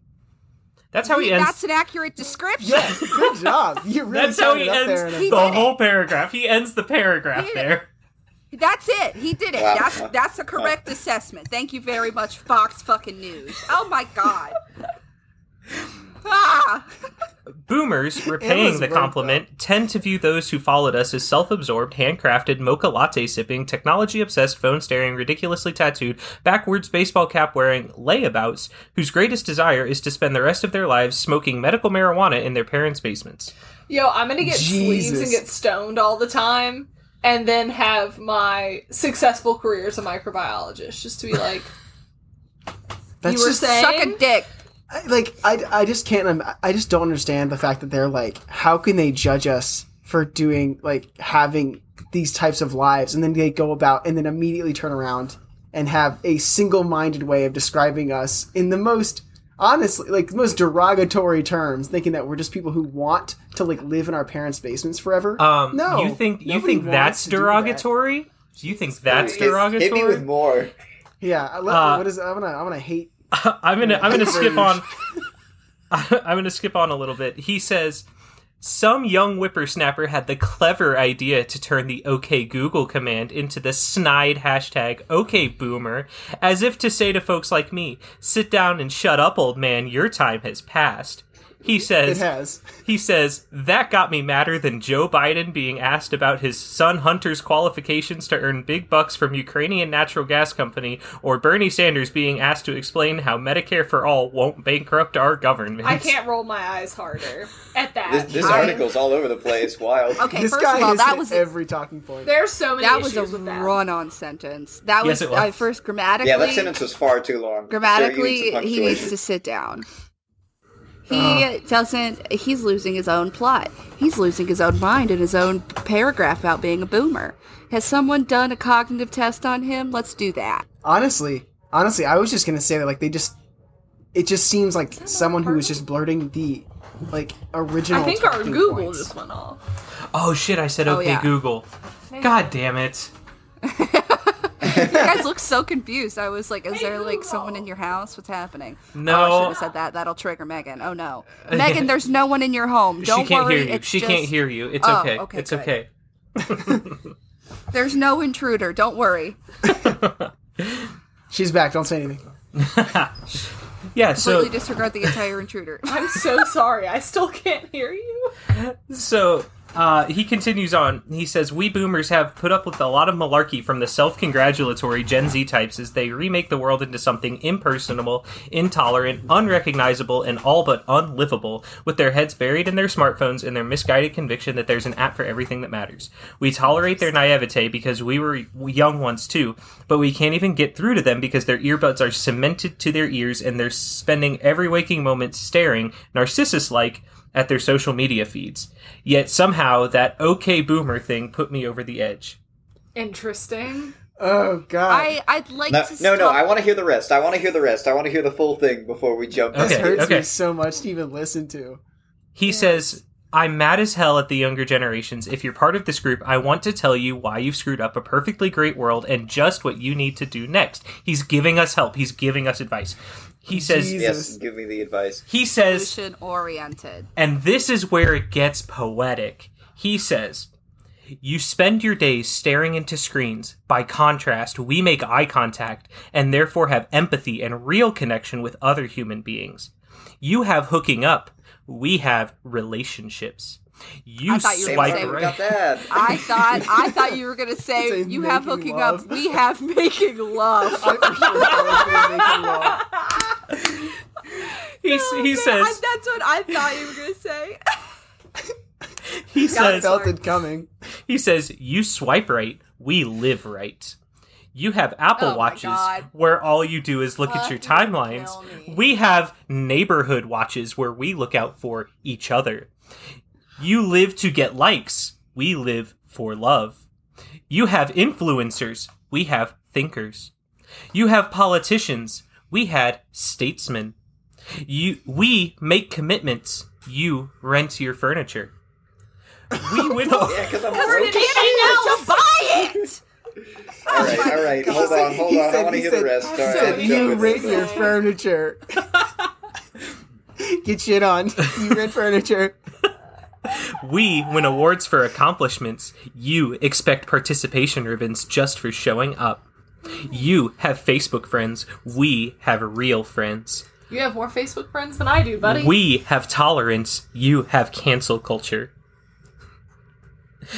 A: That's how he ends.
C: That's an accurate description.
D: yeah good job you really
A: That's how he
D: it up there
A: ends
D: in
C: He
A: the
C: did it.
A: whole paragraph. He ends the paragraph
C: He it.
A: there.
C: That's it. He did it. That's that's a correct assessment. Thank you very much, Fox fucking News. Oh my god. ah.
A: Boomers, repaying the
D: right,
A: compliment, tend to view those who followed us as self absorbed, handcrafted, mocha latte sipping, technology obsessed, phone staring, ridiculously tattooed, backwards baseball cap wearing layabouts whose greatest desire is to spend the rest of their lives smoking medical marijuana in their parents' basements.
B: Yo, I'm gonna get sleeves and get stoned all the time, and then have my successful career as a microbiologist, just to be like,
D: that's
B: you were
D: just
B: saying,
C: Suck a dick.
D: I, like I, I just can't um, I just don't understand the fact that they're like how can they judge us for doing like having these types of lives and then they go about and then immediately turn around and have a single-minded way of describing us in the most honestly like the most derogatory terms thinking that we're just people who want to like live in our parents basements forever
A: Um,
D: no
A: you think you think that's
D: to do that.
A: derogatory? Do you think that's
E: Hit-
A: derogatory?
E: Hit me with more.
D: yeah I love,
A: Uh,
D: what is I'm gonna I'm gonna hate
A: I'm gonna I'm gonna skip on. I'm gonna skip on a little bit. He says. Some young whippersnapper had the clever idea to turn the OK Google command into the snide hashtag OK Boomer, as if to say to folks like me, sit down and shut up, old man, your time has passed. He
D: it
A: says,
D: has
A: he says, that got me madder than Joe Biden being asked about his son Hunter's qualifications to earn big bucks from Ukrainian natural gas company, or Bernie Sanders being asked to explain how Medicare for all won't bankrupt our government.
B: I can't roll my eyes harder at that.
E: This, this
C: I-
E: article's all over the place. Wild.
C: Okay,
D: this
C: first
D: guy
C: of all, that was
D: every talking point
B: There's so many
C: that was a
B: with
C: run-on sentence. That
A: Yes,
C: was,
A: it was.
C: Uh, first grammatically.
E: Yeah, that sentence was far too long.
C: Grammatically, he needs to sit down. He doesn't. He's losing his own plot. He's losing his own mind and his own paragraph about being a boomer. Has someone done a cognitive test on him? Let's do that.
D: honestly honestly i was just gonna say that like they just it just seems like someone who was just blurting the like original
B: I think our Google
D: points.
B: just went off.
A: Oh shit! I said
C: Oh,
A: okay,
C: yeah.
A: Google. God damn it!
C: You guys look so confused. I was like, is there like someone in your house? What's happening?
A: Oh, no.
C: Oh, I should have said that. That'll trigger Megan. Oh no. Megan, there's no one in your home. Don't
A: she can't
C: worry.
A: hear you.
C: It's
A: She
C: just-
A: can't hear you. It's
C: Oh,
A: okay.
C: okay,
A: It's
C: good.
A: okay.
C: There's no intruder. Don't worry.
D: She's back. Don't say anything.
A: Yeah. So
C: Completely disregard the entire intruder.
B: I'm so sorry. I still can't hear you.
A: So uh, he continues on. He says, We boomers have put up with a lot of malarkey from the self congratulatory Gen Z types as they remake the world into something impersonal, intolerant, unrecognizable, and all but unlivable, with their heads buried in their smartphones and their misguided conviction that there's an app for everything that matters. We tolerate their naivete because we were young once too, but we can't even get through to them because their earbuds are cemented to their ears and they're spending every waking moment staring, narcissus like, at their social media feeds. Yet somehow that okay boomer thing put me over the edge.
B: Interesting.
D: Oh God.
C: I I'd like
E: No,
C: to
E: no, no. I want to hear the rest. I want to hear the rest. I want to hear the full thing before we jump.
D: this hurts
A: okay.
D: me so much to even listen to.
A: He says, I'm mad as hell at the younger generations. If you're part of this group, I want to tell you why you've screwed up a perfectly great world and just what you need to do next. He's giving us help. He's giving us advice. He says,
D: Jesus.
E: Yes, give me the advice.
A: he says,
C: solution oriented.
A: And this is where it gets poetic. He says, You spend your days staring into screens. By contrast, we make eye contact and therefore have empathy and real connection with other human beings. You have hooking up. We have relationships. You
C: I thought you were
A: swipe
C: gonna say-
A: right.
C: I thought I thought you were gonna say
D: Say
C: you have hooking
D: love.
C: up. We have making love.
D: I for sure thought I was gonna make it long.
A: He, he
C: Oh, Man,
A: says,
C: I- that's what I thought you were gonna say.
A: he
D: I
A: says,
D: felt it coming.
A: He says, You swipe right, we live right. You have Apple
C: Oh
A: Watches where all you do is look at your timelines. We have neighborhood watches where we look out for each other. You live to get likes. We live for love. You have influencers. We have thinkers. You have politicians. We had statesmen. You, we make commitments. You rent your furniture. We would.
E: Yeah, because I'm
C: We're
E: broke.
C: getting out to buy it.
E: All right, all right. Hold
D: said-
E: on, hold
D: he
E: on. I want to hear
D: said-
E: the rest. All
D: He
E: right,
D: you rent
E: in.
D: your furniture. Get shit on. You rent furniture.
A: We win awards for accomplishments. You expect participation ribbons just for showing up. You have Facebook friends. We have real friends.
B: You have more Facebook friends than I do, buddy.
A: We have tolerance. You have cancel culture.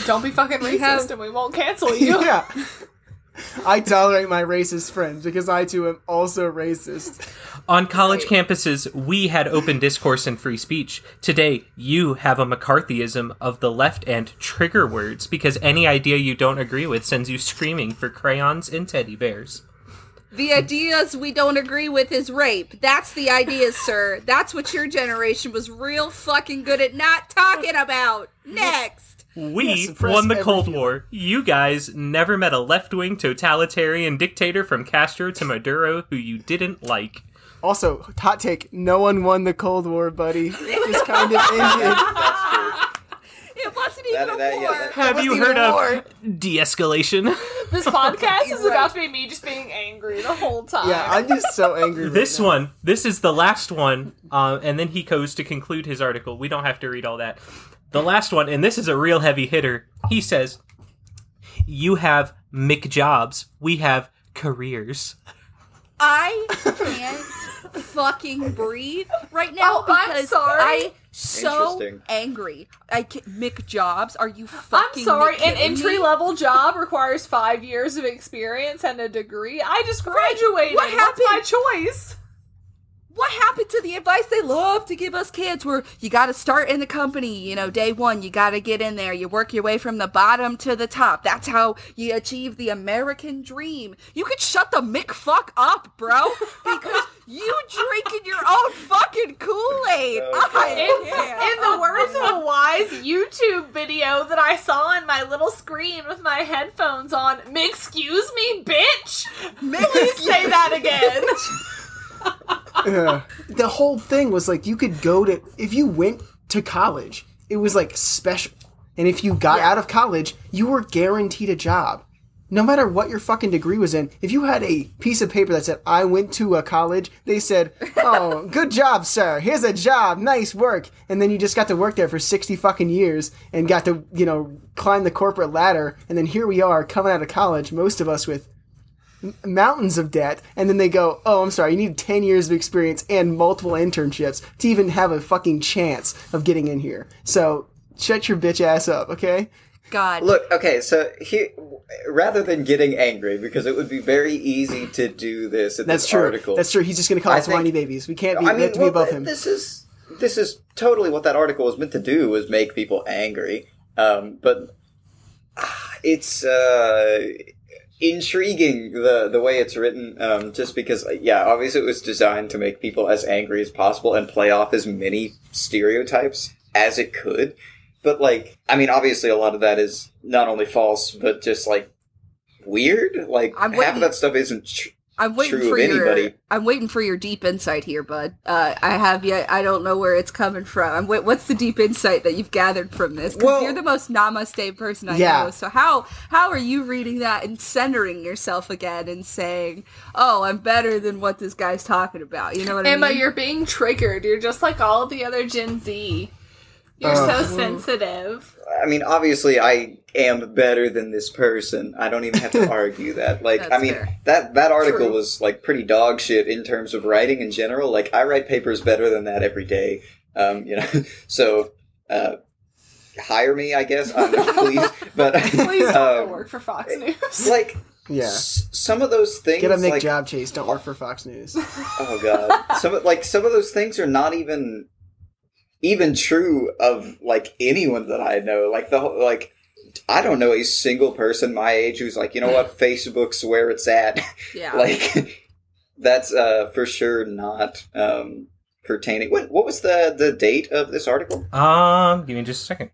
B: Don't be fucking racist
C: have-
B: and we won't cancel you.
D: Yeah. I tolerate my racist friends because I too am also racist.
A: On college campuses, we had open discourse and free speech. Today, you have a McCarthyism of the left and trigger words because any idea you don't agree with sends you screaming for crayons and teddy bears.
C: The ideas we don't agree with is rape. That's the ideas, sir. That's what your generation was real fucking good at not talking about. Next.
A: We
D: Yeah,
A: won the Cold
D: feeling.
A: War. You guys never met a left wing totalitarian dictator from Castro to Maduro who you didn't like.
D: Also, hot take: no one won the Cold War, buddy. It just kind of ended.
E: That's true.
C: It wasn't even
E: That-
C: a
E: that- yeah,
C: war.
E: that-
A: Have you heard of de escalation?
B: This podcast is
C: Right.
B: about to be me just being angry the whole time.
D: Yeah, I'm just so angry. right
A: this
D: now.
A: one, this is the last one, uh, and then he goes to conclude his article. We don't have to read all that. The last one, and this is a real heavy hitter. He says, You have McJobs, we have careers.
C: I can't fucking breathe right now
B: Oh, I'm
C: because
B: sorry.
C: I so angry. I can, Mick Jobs, are you fucking?
B: I'm sorry, an entry level job requires five years of experience and a degree. I just graduated.
C: What happened?
B: What's my choice?
C: What happened to the advice they love to give us kids where you got to start in the company, you know, day one, you got to get in there, you work your way from the bottom to the top. That's how you achieve the American dream. You could shut the Mick fuck up, bro, because you drinking your own fucking Kool-Aid. I
B: In, in the words of a wise YouTube video that I saw on my little screen with my headphones on, excuse me, bitch. Please say that again.
D: The whole thing was like you could go to if you went to college, it was like special. And if you got out of college, you were guaranteed a job. no matter what your fucking degree was in, if you had a piece of paper that said, I went to a college, they said, Oh, good job, sir. Here's a job. Nice work. And then you just got to work there for 60 fucking years and got to, you know, climb the corporate ladder. And then here we are coming out of college, most of us with mountains of debt. And then they go, Oh, I'm sorry. You need 10 years of experience and multiple internships to even have a fucking chance of getting in here. So shut your bitch ass up, okay?
C: God.
E: Look, okay, so here, rather than getting angry, because it would be very easy to do this in
D: That's
E: this
D: true.
E: article.
D: That's true. He's just going to call
E: I
D: us
E: think-
D: whiny babies. We can't be,
E: I
D: we
E: mean,
D: have to be above him.
E: this is this is totally what that article was meant to do was make people angry. Um, but ah, it's uh, intriguing the the way it's written. Um, just because, yeah, obviously it was designed to make people as angry as possible and play off as many stereotypes as it could. But like, I mean, obviously a lot of that is not only false, but just like weird. Like
C: I'm
E: half
C: waiting-
E: of that stuff isn't. Tr-
C: I'm waiting
E: true
C: for
E: of
C: your. I'm waiting for your deep insight here, bud. Uh, I have yet. I don't know where it's coming from. I'm wait, what's the deep insight that you've gathered from this? Because
E: Well-
C: you're the most namaste person I
D: Yeah.
C: know. So how how are you reading that and centering yourself again and saying, "Oh, I'm better than what this guy's talking about"? You know what
B: Emma,
C: I mean?
B: Emma, you're being triggered. You're just like all the other Gen Z. You're
D: Uh,
B: so sensitive.
E: I mean, obviously, I am better than this person. I don't even have to argue that. Like, I mean,
C: fair.
E: that that article
B: True.
E: was like pretty dog shit in terms of writing in general. Like, I write papers better than that every day. Um, you know, so uh, hire me, I guess. I don't know, please, but
B: Please don't
E: um,
B: work for Fox News.
E: like
D: Yeah.
E: s- some of those things.
D: Get a Mick
E: like,
D: job chase. Don't work for Fox News.
E: Oh god. Some like some of those things are not even even true of like anyone that I know. Like the whole like I don't know a single person my age who's like, you know what, Facebook's where it's at.
C: yeah.
E: like that's uh for sure not um pertaining. What what was the the date of this article?
A: Um, give me just a second.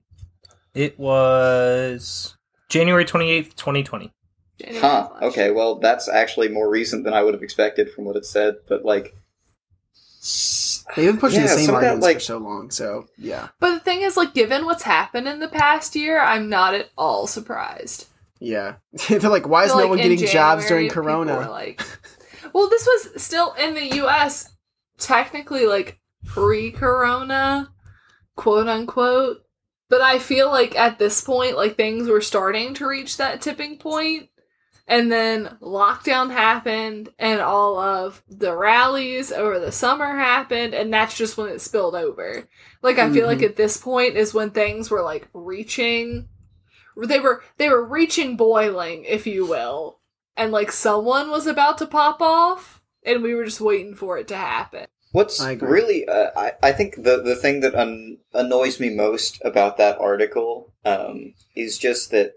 A: It was January 28th, 2020.
B: January
E: Huh. Okay, well that's actually more recent than I would have expected from what it said, but like s-
D: They've been pushing
E: Yeah,
D: the same
E: some that,
D: arguments
E: like-
D: for so long. So yeah,
B: But the thing is, like, given what's happened in the past year, I'm not at all surprised.
D: yeah. They're like, why is no
B: like,
D: one
B: in
D: getting jobs during Corona?
B: like, well, this was still in the U.S. Technically, like pre-Corona, quote unquote. But I feel like at this point, like things were starting to reach that tipping point, and then lockdown happened, and all of the rallies over the summer happened, and that's just when it spilled over. Like I feel like at this point is when things were like reaching they were they were reaching boiling, if you will. And like someone was about to pop off and we were just waiting for it to happen.
E: What's
D: I
E: really, uh, I, I think the, the thing that un- annoys me most about that article um, is just that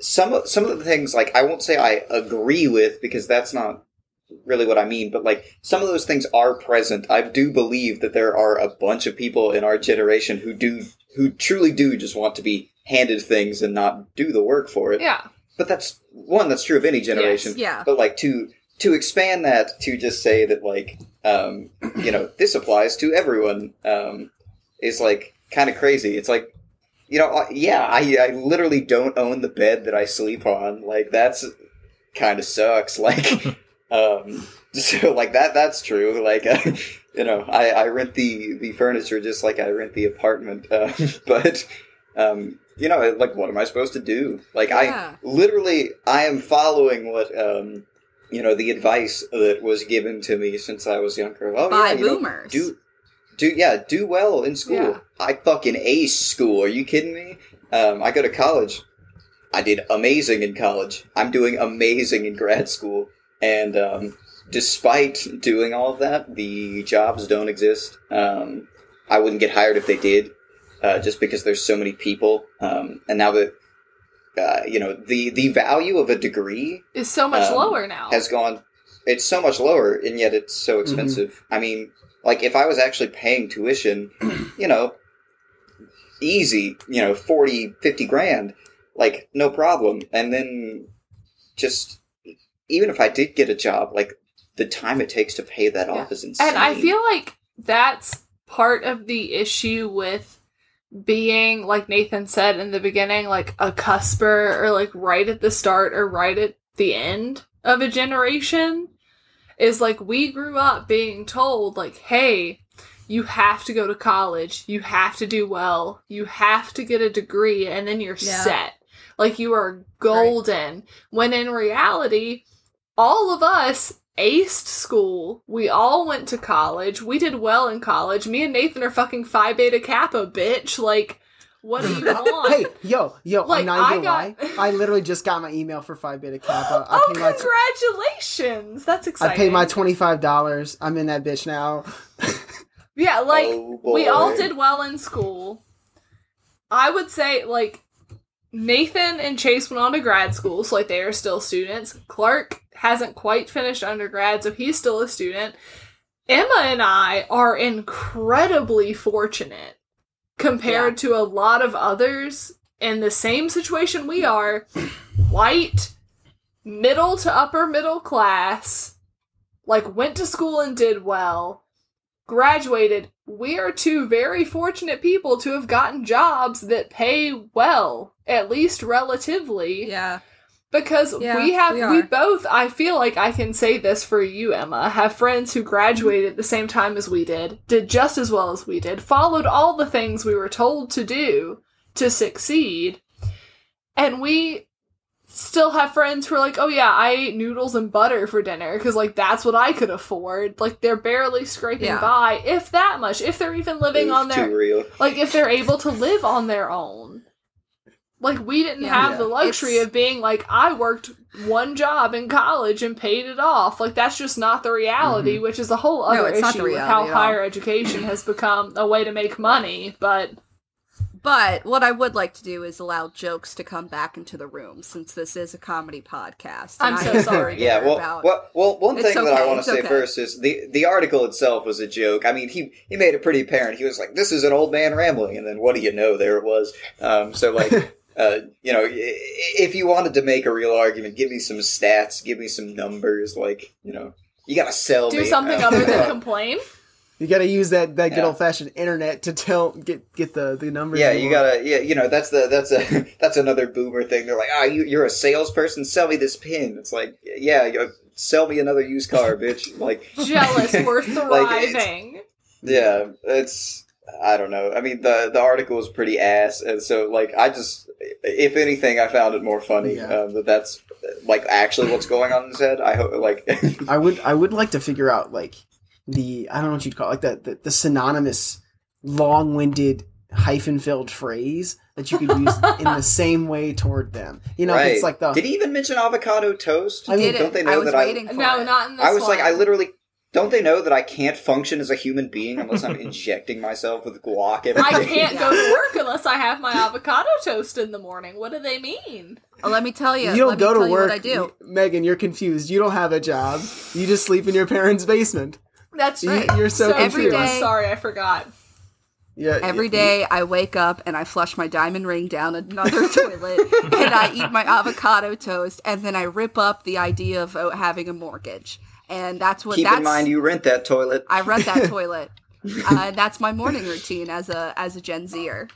E: some of, some of the things, like, I won't say I agree with because that's not really what I mean, but like, some of those things are present. I do believe that there are a bunch of people in our generation who do, who truly do just want to be handed things and not do the work for it.
B: Yeah.
E: But that's, one, that's true of any generation
C: yeah.
E: but like to to expand that to just say that like um you know this applies to everyone um is like kind of crazy it's like you know yeah i i literally don't own the bed that i sleep on. Like that's kind of sucks. Like um so like that that's true. Like uh, you know i i rent the the furniture just like i rent the apartment. Uh, but um you know like what am i supposed to do? Like
C: Yeah.
E: i literally i am following what um you know the advice that was given to me since i was younger. Oh
C: By
E: yeah, you know,
C: boomers.
E: do do yeah do well in school.
B: Yeah.
E: I fucking ace school are you kidding me? Um i go to college. I did amazing in college. I'm doing amazing in grad school. And um despite doing all of that the jobs don't exist. Um i wouldn't get hired if they did uh, just because there's so many people. Um and now that uh, you know the the value of a degree
B: Is so much
E: Um,
B: lower now.
E: has gone it's so much lower and yet it's so expensive. I mean like if i was actually paying tuition you know easy you know 40 50 grand like no problem. And then just even if i did get a job like the time it takes to pay that off is insane
B: And I feel like that's part of the issue with being like Nathan said in the beginning, like a cusper or like right at the start or right at the end of a generation is like we grew up being told like hey you have to go to college you have to do well you have to get a degree and then you're
C: Yeah.
B: set like you are golden when in reality all of us aced school we all went to college we did well in college me and nathan are fucking phi beta kappa bitch like what are you want
D: Hey, yo, yo,
B: Like,
D: I'm not
B: I got-
D: lie. I literally just got my email for Phi Beta Kappa. I
B: oh congratulations that's exciting.
D: I paid my twenty five dollars. I'm in that bitch now.
B: Yeah, like
E: Oh,
B: we all did well in school. I would say like Nathan and Chase went on to grad school, so like they are still students. Clark hasn't quite finished undergrad, so he's still a student. Emma and I are incredibly fortunate compared to a lot of others in the same situation we are white, middle to upper middle class, like went to school and did well graduated, we are two very fortunate people to have gotten jobs that pay well, at least relatively.
C: Yeah.
B: Because
C: Yeah,
B: we have,
C: we
B: we, both, I feel like I can say this for you, Emma, have friends who graduated at the same time as we did, did just as well as we did, followed all the things we were told to do to succeed. And we still have friends who are like, oh yeah, I ate noodles and butter for dinner because like that's what I could afford. Like they're barely scraping
C: Yeah.
B: by, if that much, if they're even living
E: Oof,
B: on
E: too
B: their
E: real.
B: like if they're able to live on their own. Like we didn't
C: Yeah.
B: have the luxury
C: It's-
B: of being like I worked one job in college and paid it off. Like that's just not the reality, which is a whole
C: Mm-hmm. No,
B: other issue
C: the
B: with how
C: reality at all.
B: higher education has become a way to make money. But
C: But what I would like to do is allow jokes to come back into the room since this is a comedy podcast.
B: I'm so sorry.
E: Yeah, well,
C: about-
E: well, well, one
C: It's
E: thing that I want to say
C: okay.
E: first is the the article itself was a joke. I mean, he he made it pretty apparent. He was like, "This is an old man rambling," and then what do you know? There it was. Um, so like, uh, you know, if you wanted to make a real argument, give me some stats, give me some numbers. Like, you know, you gotta sell
B: do
E: me.
B: something
E: Uh,
B: other than complain.
D: You got to use that, that good
E: Yeah.
D: old fashioned internet to tell get get the, the numbers.
E: Yeah,
D: you
E: you gotta. Yeah, you know that's the that's a that's another boomer thing. They're like, ah, you, you're a salesperson. Sell me this pin. It's like, yeah, you sell me another used car, bitch. Like
B: Jealous, we're
E: Like, it's-
B: thriving.
E: Yeah, it's I don't know. I mean the the article is pretty ass, and so like I just if anything, I found it more funny
D: Yeah.
E: um, that that's like actually what's going on in his head. I hope like
D: I would I would like to figure out like the I don't know what you'd call it, like the, the the synonymous long winded hyphen filled phrase that you could use in the same way toward them. You know,
E: right.
D: it's like the
E: Did he even mention avocado toast?
D: I mean,
C: Did
E: don't they know
C: I was
E: that I-
C: waiting for
B: No,
C: it.
B: not in this
E: I was like, I literally don't they know that I can't function as a human being unless I'm injecting myself with guac every
B: I
E: day?
B: can't go to work unless I have my avocado toast in the morning. What do they mean?
C: Oh, let me tell you.
D: you don't
C: let
D: go
C: me
D: to work.
C: what I do.
D: Megan, you're confused. You don't have a job. You just sleep in your parents' basement.
B: That's
D: You-
B: right.
D: you're so
C: Every
B: true.
C: day-
B: Sorry, I forgot.
D: Yeah.
C: Every day I wake up and I flush my diamond ring down another toilet and I eat my avocado toast and then I rip up the idea of uh, having a mortgage. And that's what
E: Keep
C: that's
E: in mind you rent that toilet.
C: I rent that toilet. Uh, that's my morning routine as a as a Gen Zer.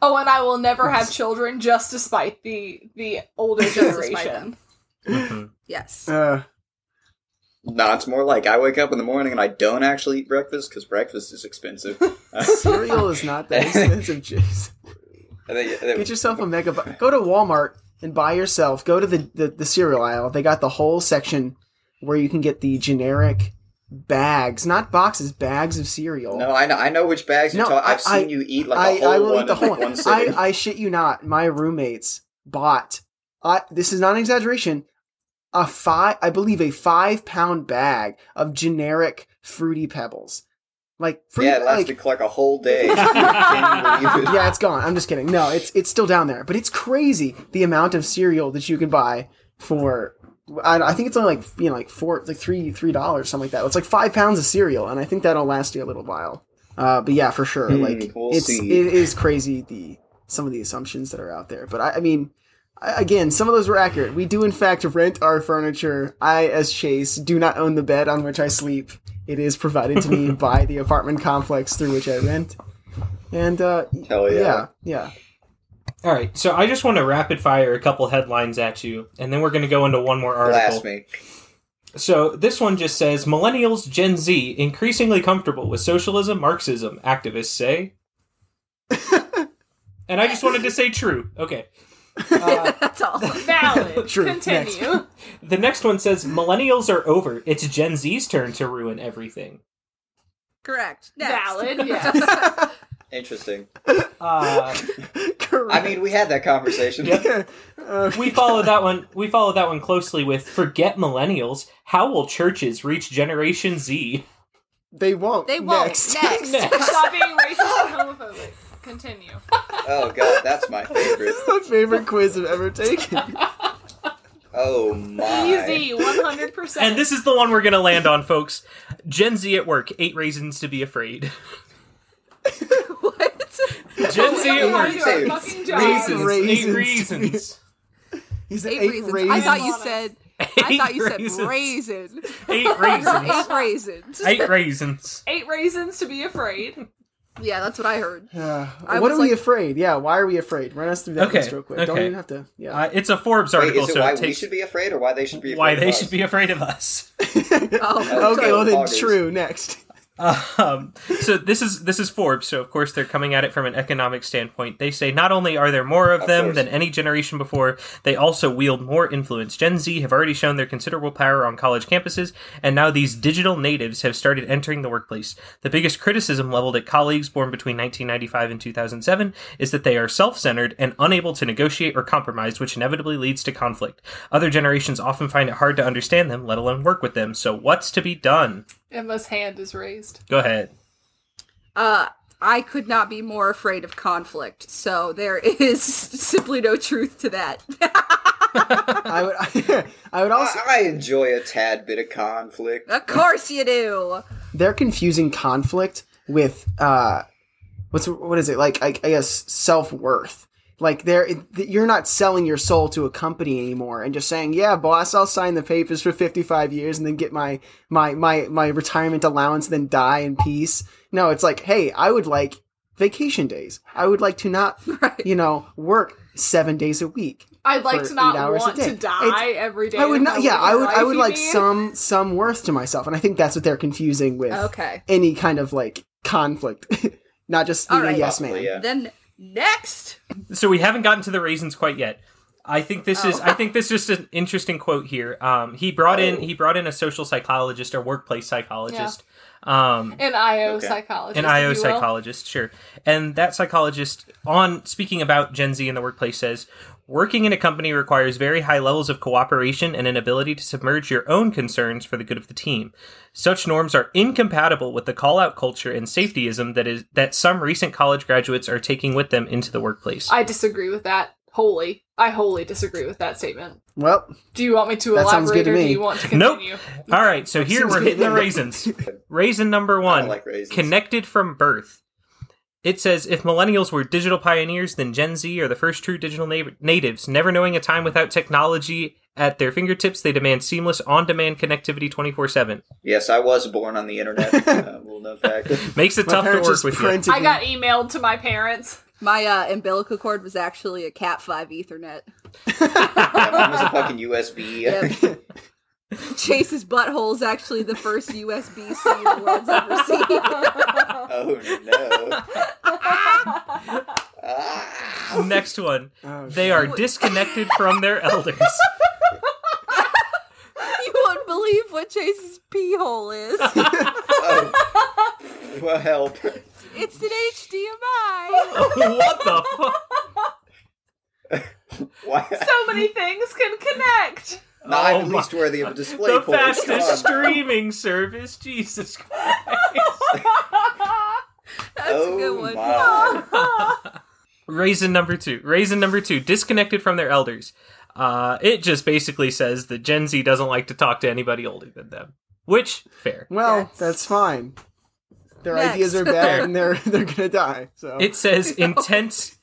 B: Oh, and I will never have children just despite the the older
C: despite
B: generation.
A: Mhm.
C: Yes.
D: Uh,
E: No, it's more like I wake up in the morning and I don't actually eat breakfast because breakfast is expensive.
D: Cereal is not that expensive. Jeez.
E: and then- and then-
D: Get yourself a mega. Bu- go to Walmart and buy yourself. Go to the, the the cereal aisle. They got the whole section where you can get the generic bags, not boxes, bags of cereal.
E: no, I know, I know which bags you're
D: No,
E: talking.
D: I-
E: I've seen
D: I-
E: you eat like
D: I,
E: a whole
D: I will
E: one
D: eat the whole one. I, I shit you not. My roommates bought. I, this is not an exaggeration. A five, I believe, a five pound bag of generic fruity pebbles. Like fruity,
E: yeah, it
D: like,
E: lasted like a whole day. Can you believe it?
D: yeah, it's gone. I'm just kidding. No, it's it's still down there, but it's crazy the amount of cereal that you can buy for. I, I think it's only like you know like four like three three dollars something like that. It's like five pounds of cereal, and I think that'll last you a little while. Uh, but yeah, for sure,
E: Hmm,
D: like
E: we'll
D: it's
E: see.
D: it is crazy the some of the assumptions that are out there. But I, I mean, I, again, some of those were accurate. We do in fact rent our furniture. I, as Chase, do not own the bed on which I sleep. It is provided to me by the apartment complex through which I rent. And uh,
E: Hell yeah.
D: yeah, yeah.
A: All right, so I just want to rapid fire a couple headlines at you, and then we're going to go into one more article.
E: Blast me.
A: So this one just says millennials Gen Z increasingly comfortable with socialism, Marxism, activists say. and I just wanted to say true. Okay. Uh,
C: That's all.
B: Valid.
D: True.
B: Continue.
A: the next one says millennials are over. It's Gen Z's turn to ruin everything.
C: Correct. Next.
B: Valid. Yes.
E: Interesting.
A: Uh,
D: Correct.
E: I mean, we had that conversation.
D: Uh,
A: we followed that one. We followed that one closely with forget millennials. How will churches reach Generation Z?
D: they won't.
C: They won't.
D: Next.
C: Next.
A: Next.
B: Stop being racist and homophobic. Continue.
E: Oh god, that's my favorite.
D: my favorite quiz I've ever taken.
E: Oh my.
B: Easy. One hundred percent.
A: And this is the one we're gonna land on, folks. Gen Z at work. Eight reasons to be afraid.
C: what?
A: Gen Z at oh, work.
E: you say
B: your.
A: Reasons.
D: Reasons.
A: Eight reasons.
D: He said
C: Eight,
D: eight,
C: reasons.
D: raisins.
C: I thought you
B: Raisins.
C: said. I
A: Eight
C: thought you
A: raisins.
C: said raisin.
A: Eight reasons.
C: Eight raisins.
A: Eight raisins.
B: Eight reasons to be afraid.
C: Yeah, that's what I heard.
D: Uh,
C: I
D: what
C: was
D: are we afraid? Yeah, why are we afraid? Run us through that
A: Okay,
D: list real quick. Don't even have to. Yeah.
A: Uh, it's a Forbes
E: Wait,
A: article,
E: is it
A: so
E: why
A: it
E: we should be afraid or why they should be afraid
A: why
E: of
A: they
E: us?
A: should be afraid of us.
C: Oh,
D: okay, well then,
E: August.
D: true. Next.
A: Um, so this is this is Forbes. So of course they're coming at it from an economic standpoint. They say not only are there more of,
E: Of
A: them
E: course.
A: than any generation before, they also wield more influence. Gen Z have already shown their considerable power on college campuses, and now these digital natives have started entering the workplace. The biggest criticism leveled at colleagues born between 1995 and 2007 is that they are self-centered and unable to negotiate or compromise, which inevitably leads to conflict. Other generations often find it hard to understand them, let alone work with them. So what's to be done?
B: Emma's hand is raised.
A: Go ahead.
C: Uh, I could not be more afraid of conflict. So there is simply no truth to that.
D: I would. I would also.
E: I, I enjoy a tad bit of conflict.
C: of course you do.
D: They're confusing conflict with uh, what's what is it like? I, I guess self worth. Like they're you're not selling your soul to a company anymore and just saying, "Yeah, boss, I'll sign the papers for 55 years and then get my my my my retirement allowance, and then die in peace." No, it's like, "Hey, I would like vacation days. I would like to not,
C: Right.
D: you know, work seven days a week.
B: I'd like to not
D: eight hours a
B: want
D: day.
B: to die
D: It's-
B: every day.
D: I would not. Yeah, I would. I would like
B: mean?
D: some some worth to myself, and I think that's what they're confusing with
C: Okay.
D: any kind of like conflict, not just being
C: All right.
D: a yes man.
E: Yeah.
C: Then next.
A: so we haven't gotten to the raisins quite yet. I think this is I think this is just an interesting quote here. Um, he brought in he brought in a social psychologist or workplace psychologist. Um,
B: An IO
E: Okay.
B: psychologist.
A: an
B: if
A: IO
B: you will.
A: psychologist, sure. And that psychologist, on speaking about Gen Z in the workplace, says working in a company requires very high levels of cooperation and an ability to submerge your own concerns for the good of the team. Such norms are incompatible with the call-out culture and safetyism that is that some recent college graduates are taking with them into the workplace.
B: I disagree with that wholly. I wholly disagree with that statement.
D: Well,
B: Do you want me to elaborate
D: good to
B: or do you want to
A: Nope.
B: continue?
A: All right, so here we're hitting the raisins. Raisin number one.
E: don't like raisins.
A: Connected from birth. It says if millennials were digital pioneers, then Gen Z are the first true digital na- natives. Never knowing a time without technology at their fingertips, they demand seamless on demand connectivity 24 7.
E: Yes, I was born on the internet. uh, little known fact.
A: Makes it
D: my
A: tough to
D: parents
A: work with you.
D: printed.
B: I got emailed to my parents.
C: My uh, umbilical cord was actually a Cat Five Ethernet.
E: Yeah, mine was a fucking USB.
C: Yep. Chase's butthole is actually the first USB C the world's ever seen.
E: oh no.
A: Next one.
D: Oh,
A: They are disconnected from their elders.
C: you won't believe what Chase's pee hole is.
E: Oh. Well, help.
C: It's an HDMI.
A: what the fuck?
E: Why?
B: so many things can connect.
E: No, I'm
A: Oh
E: at least worthy of a display
A: The
E: port.
A: fastest streaming service. Jesus Christ.
C: That's
E: oh
C: a good one.
E: my.
A: Raisin number two. Raisin number two. Disconnected from their elders. Uh, it just basically says that Gen Z doesn't like to talk to anybody older than them. Which, fair.
D: Well,
C: That's-
D: that's fine. Their
C: Next.
D: ideas are bad, and they're they're gonna die. So
A: It says intense.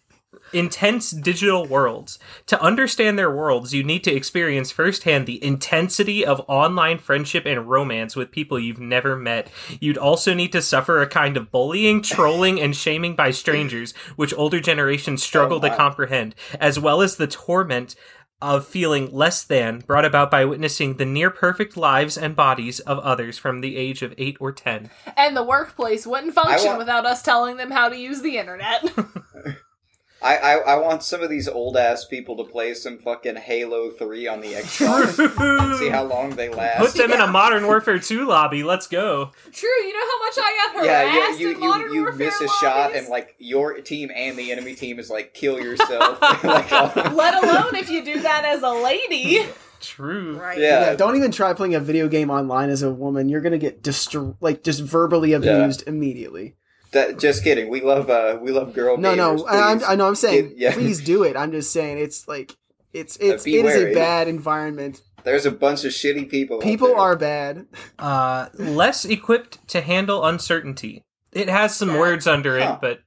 A: Intense digital worlds. To understand their worlds, you need to experience firsthand the intensity of online friendship and romance with people you've never met. You'd also need to suffer a kind of bullying, trolling, and shaming by strangers, which older generations oh, struggle
E: Oh,
A: to comprehend, as well as the torment of feeling less than brought about by witnessing the near perfect lives and bodies of others from the age of 8 or 10.
B: And the workplace wouldn't function
E: want-
B: without us telling them how to use the internet.
E: I, I I want some of these old ass people to play some fucking Halo Three on the Xbox. see how long they last.
A: Put them in a Modern Warfare 2 lobby. Let's go.
B: True, you know how much I got
E: yeah,
B: harassed
E: you
B: in
E: you
B: Modern
E: you, you
B: Warfare
E: miss a shot and like your team and the enemy team is like kill yourself. like,
B: Let alone if you do that as a lady.
A: True.
C: Right.
E: Yeah.
D: Yeah, don't even try playing a video game online as a woman. You're gonna get destro- like just verbally abused immediately.
E: That, just kidding. We love uh we love girl.
D: No, no,
E: gamers,
D: I, I'm- I know. I'm saying,
E: Get- yeah.
D: please do it. I'm just saying, it's like it's it's
E: be
D: it is a bad environment.
E: There's a bunch of shitty people. out
D: People
E: there.
D: are bad.
A: Uh, less equipped to handle uncertainty. It has some
C: That-
A: words under
E: Huh.
A: it, but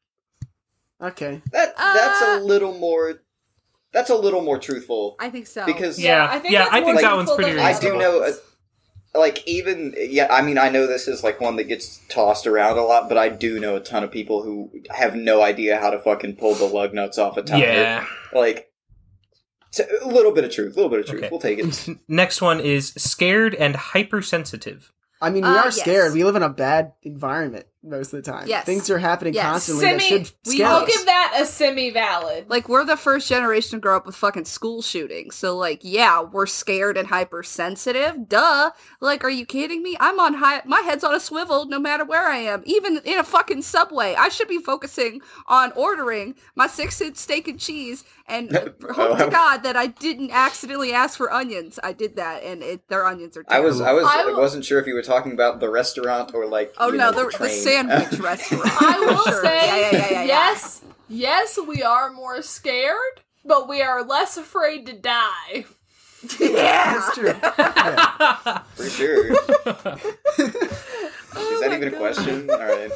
D: Okay,
E: that. That's
C: Uh,
E: a little more. That's a little more truthful
C: I think so.
E: because
A: Yeah,
B: I think
A: yeah, I think
B: more
E: that
A: one's pretty
B: than
E: I do know,
B: ones.
E: Like even yeah. I mean, I know this is like one that gets tossed around a lot, but I do know a ton of people who have no idea how to fucking pull the lug nuts off a tire.
A: yeah.
E: like so, a little bit of truth, a little bit of truth.
A: Okay.
E: We'll take it.
A: Next one is scared and hypersensitive.
D: I mean, we
C: Uh,
D: are
C: yes.
D: scared. We live in a bad environment most of the time.
C: Yes.
D: things are happening
C: Yes.
D: constantly that
B: Semi,
D: should
C: we-
D: scare
B: I'll give that a semi-valid.
C: Like we're the first generation to grow up with fucking school shootings. So like, yeah, we're scared and hypersensitive. Duh. Like, are you kidding me? I'm on high my head's on a swivel no matter where I am. Even in a fucking subway. I should be focusing on ordering my six inch steak and cheese and oh, hope to God that I didn't accidentally ask for onions. I did that and it, their onions are
E: I was, I was,
B: I
E: I, wasn't sure if you were talking about the restaurant or like.
C: Oh
E: you
C: no,
E: know,
C: the, the
E: train.
C: Sandwich restaurant.
B: I will
C: Sure.
B: say,
C: yeah, yeah, yeah, yeah, yeah.
B: yes, yes, we are more scared, but we are less afraid to die.
C: yeah.
D: That's true. Yeah.
E: for sure. Is that even a question? All right.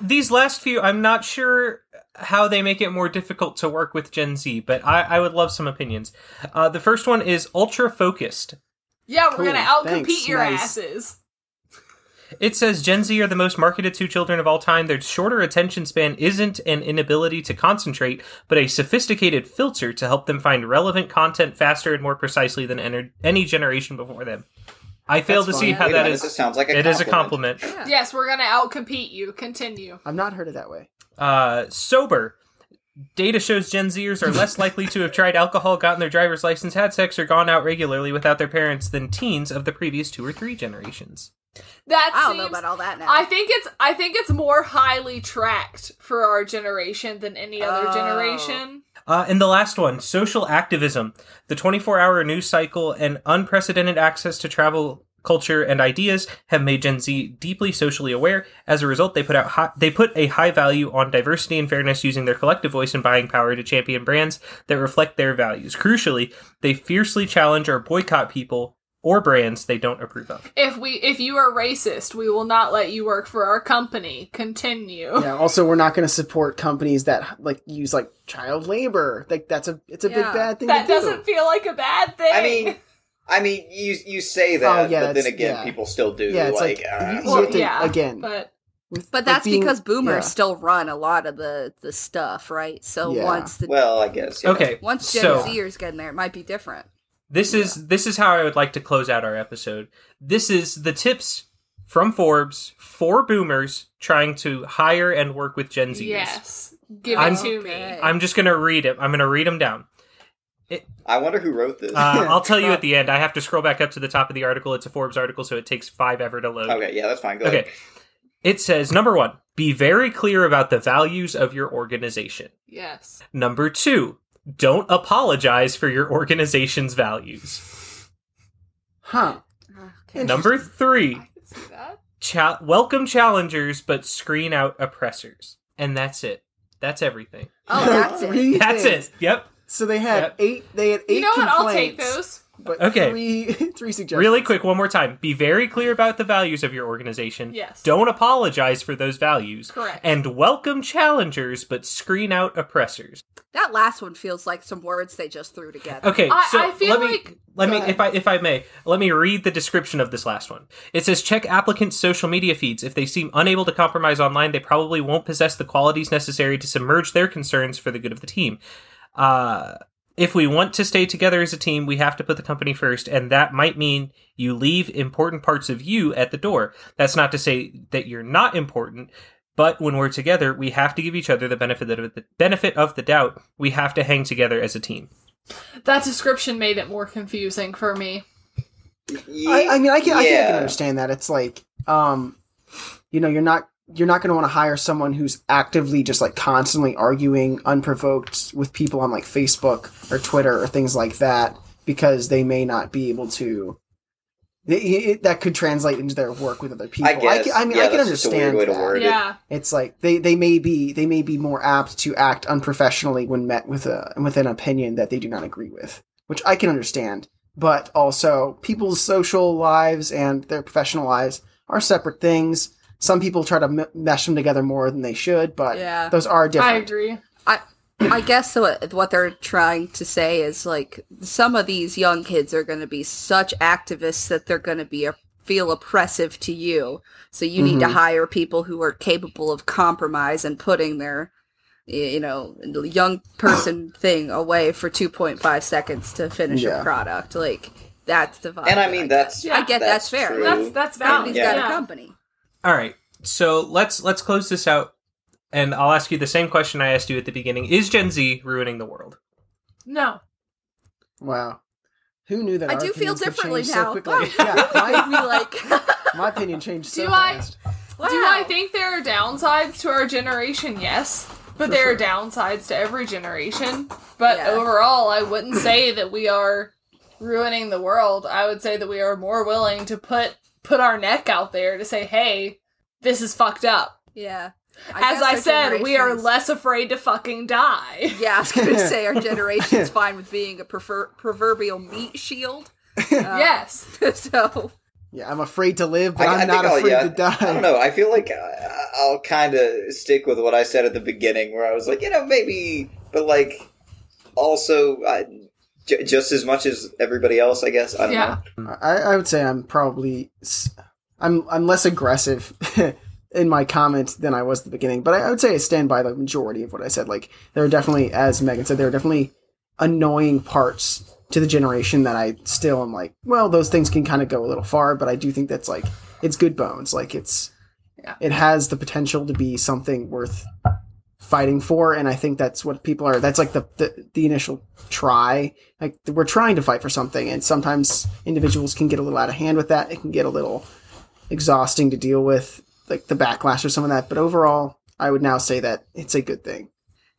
A: These last few, I'm not sure how they make it more difficult to work with Gen Z, but I, I would love some opinions. Uh, the first one is ultra focused.
B: Yeah, we're
D: Cool,
B: gonna outcompete
D: thanks,
B: your
D: nice.
B: asses.
A: It says Gen Z are the most marketed to children of all time. Their shorter attention span isn't an inability to concentrate, but a sophisticated filter to help them find relevant content faster and more precisely than any generation before them. I fail
D: That's
A: to see how
E: Wait a
A: that
E: minute,
A: is.
E: Sounds like a
A: It is a
E: compliment.
A: compliment.
B: Yes, we're gonna outcompete you. Continue.
D: I've not heard it that way.
A: Uh, sober. Data shows Gen Zers are less likely to have tried alcohol, gotten their driver's license, had sex, or gone out regularly without their parents than teens of the previous two or three generations.
B: That
C: I don't
B: seems.
C: know about all that now.
B: I think it's. I think it's more highly tracked for our generation than any other
C: Oh.
B: generation.
A: Uh, and the last one, social activism. The 24 hour news cycle and unprecedented access to travel, culture, and ideas have made Gen Z deeply socially aware. As a result, they put out hi- they put a high value on diversity and fairness, using their collective voice and buying power to champion brands that reflect their values. Crucially, they fiercely challenge or boycott people or brands they don't approve of.
B: If we, if you are racist, we will not let you work for our company. Continue.
D: Yeah. Also, we're not going to support companies that like use like child labor. Like that's a it's a
C: Yeah.
D: big bad thing
B: That
D: to do.
B: doesn't feel like a bad thing.
E: I mean, I mean, you you say that,
D: Oh, yeah,
E: but then again,
D: yeah.
E: people still do.
D: Yeah, it's
E: like,
D: like,
E: uh,
D: you- you
B: well,
D: to-
B: yeah,
D: again.
B: but
D: With-
C: But
D: like
C: that's
D: being-
C: because boomers
D: yeah.
C: still run a lot of the the stuff, right? So
D: Yeah.
C: once the
E: well, I guess. yeah.
A: Okay,
C: once Gen
A: so
C: Zers get in there, it might be different.
A: This is this is how I would like to close out our episode. This is the tips from Forbes for boomers trying to hire and work with Gen Zers.
B: yes, give
A: I'm-
B: it to me.
A: I'm just gonna read it. I'm gonna read them down.
E: I wonder who wrote this.
A: Uh, I'll tell you at the end. I have to scroll back up to the top of the article. It's a Forbes article, so it takes five ever to load.
E: okay, yeah, that's fine. Go
A: Okay.
E: ahead.
A: It says number one, be very clear about the values of your organization.
B: yes.
A: Number two, don't apologize for your organization's values.
D: Huh.
C: Okay.
A: Number three,
B: I can see that.
A: cha- welcome challengers but screen out oppressors. And that's it. That's everything.
C: Oh, that's it.
A: That's it. Yep.
D: So they had
A: Yep.
D: eight. They had eight
B: You know what? I'll take those.
D: But
A: Okay.
D: three three suggestions.
A: Really quick, one more time. Be very clear about the values of your organization.
B: Yes.
A: Don't apologize for those values.
B: Correct.
A: And welcome challengers, but screen out oppressors.
C: That last one feels like some words they just threw together.
A: Okay,
B: I-
A: so
B: I feel
A: let me
B: like-
A: let me if I if I may let me read the description of this last one. It says check applicants' social media feeds. If they seem unable to compromise online, they probably won't possess the qualities necessary to submerge their concerns for the good of the team. Uh, if we want to stay together as a team, we have to put the company first, and that might mean you leave important parts of you at the door. That's not to say that you're not important, but when we're together, we have to give each other the benefit of the benefit of the doubt. We have to hang together as a team.
B: That description made it more confusing for me.
D: I, I mean, I can, I, can, I can understand that. It's like, um, you know, you're not you're not going to want to hire someone who's actively just like constantly arguing unprovoked with people on like Facebook or Twitter or things like that because they may not be able to. It, it- that could translate into their work with other people.
E: I guess.
D: can, I mean,
E: yeah,
D: I can
E: that's just a
D: understand
E: weird way to
D: that.
E: word it.
B: Yeah.
D: It's like they, they may be they may be more apt to act unprofessionally when met with a with an opinion that they do not agree with, which I can understand. But also, people's social lives and their professional lives are separate things. Some people try to m- mesh them together more than they should, but
C: Yeah.
D: those are different.
B: I agree.
C: I guess what what they're trying to say is like some of these young kids are going to be such activists that they're going to be a, feel oppressive to you. So you need to
D: Mhm.
C: hire people who are capable of compromise and putting their you know young person thing away for 2.5 seconds to finish
D: Yeah.
C: a product. Like that's the vibe.
E: And I mean,
C: get.
E: that's
B: Yeah.
C: I get that's, fair.
E: true.
B: That's that's valid.
C: Company's
E: Yeah.
C: got a company.
A: All right. So let's let's close this out and I'll ask you the same question I asked you at the beginning. Is Gen Z ruining the world?
B: No.
D: Wow, who knew that?
C: I
D: our
C: do feel differently now.
D: So quickly? yeah,
C: Made me
D: my,
C: like
D: my opinion changed so
B: Do I-
D: fast.
B: Do I think there are downsides to our generation? Yes. But
D: For
B: there are downsides to every generation. But
C: Yeah.
B: overall, I wouldn't say that we are ruining the world. I would say that we are more willing to put put our neck out there to say, "Hey, this is fucked up."
C: Yeah.
B: As I said, we are less afraid to fucking die.
C: Yeah, I was gonna say our generation's fine with being a prefer- proverbial meat shield.
B: yes.
C: so
D: Yeah, I'm afraid to live, but
E: I,
D: I'm
E: I
D: not
E: I'll,
D: afraid
E: yeah,
D: to die.
E: I don't know. I feel like uh, I'll kind of stick with what I said at the beginning, where I was like, you know, maybe, but like, also, I, j- just as much as everybody else, I guess. I don't
B: Yeah.
E: know.
D: I, I would say I'm probably s- I'm I'm less aggressive in my comment than I was at the beginning, but I, I would say I stand by the majority of what I said. Like there are definitely, as Megan said, there are definitely annoying parts to the generation that I still am like, well, those things can kind of go a little far, but I do think that's like it's good bones. Like it's
B: Yeah.
D: it has the potential to be something worth fighting for and i think that's what people are that's like the, the the initial try like we're trying to fight for something and sometimes individuals can get a little out of hand with that it can get a little exhausting to deal with like the backlash or some of that but overall i would now say that it's a good thing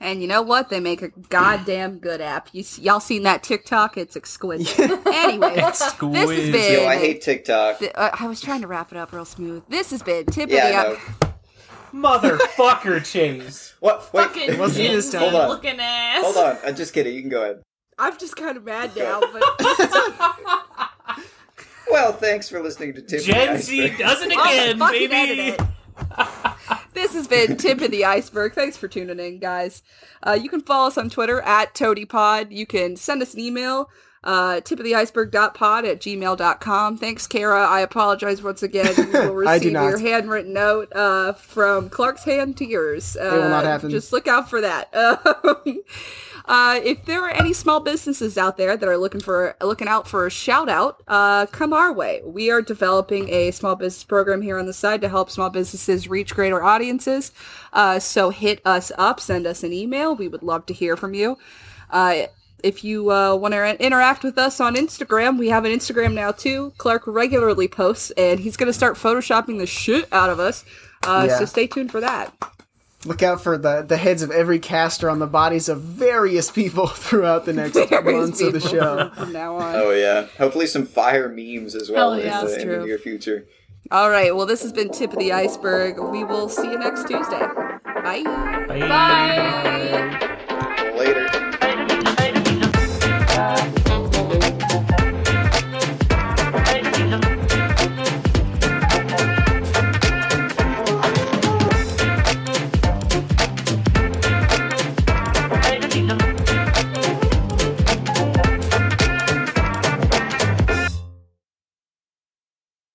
C: and you know what? They make a goddamn good app. You s- y'all seen that TikTok? It's exquisite. anyway, this has
A: Exquisite.
C: been.
E: Yo, I hate TikTok.
C: th- uh, I was trying to wrap it up real smooth. This has been tip
E: Yeah,
C: of the
E: I
C: app.
E: Know.
A: Motherfucker, Chase.
E: What? Wait,
B: Fucking
D: wasn't
B: Gen
D: this time.
E: Hold on.
B: looking ass.
E: hold on. I'm just kidding. You can go ahead.
C: I'm just kind of mad now, but
E: Well, thanks for listening to Tip of the
A: Gen Z does it
C: Oh,
A: again,
C: fucking
A: baby.
C: edit it. this has been Tip of the Iceberg. Thanks for tuning in, guys. Uh, you can follow us on Twitter at TOTIPod. You can send us an email, uh, tipoftheiceberg.pod at gmail.com. Thanks, Kara. I apologize once again. You will
D: I do
C: receive
D: not.
C: your handwritten note uh, from Clark's hand to yours. Uh,
D: will not happen.
C: Just look out for that. Uh, if there are any small businesses out there that are looking for looking out for a shout out, uh, come our way. We are developing a small business program here on the side to help small businesses reach greater audiences. Uh, so hit us up, send us an email. We would love to hear from you. Uh, if you uh, want to interact with us on Instagram, we have an Instagram now too. Clark regularly posts, and he's going to start photoshopping the shit out of us. Uh,
D: Yeah.
C: So stay tuned for that.
D: look out for the the heads of every caster on the bodies of various people throughout the next months of the show
C: from now on.
E: Oh yeah. Hopefully some fire memes as well
B: yeah,
E: in, the, in the near future.
C: All right. Well, this has been Tip of the Iceberg. We will see you next Tuesday. Bye.
A: Bye.
B: Bye.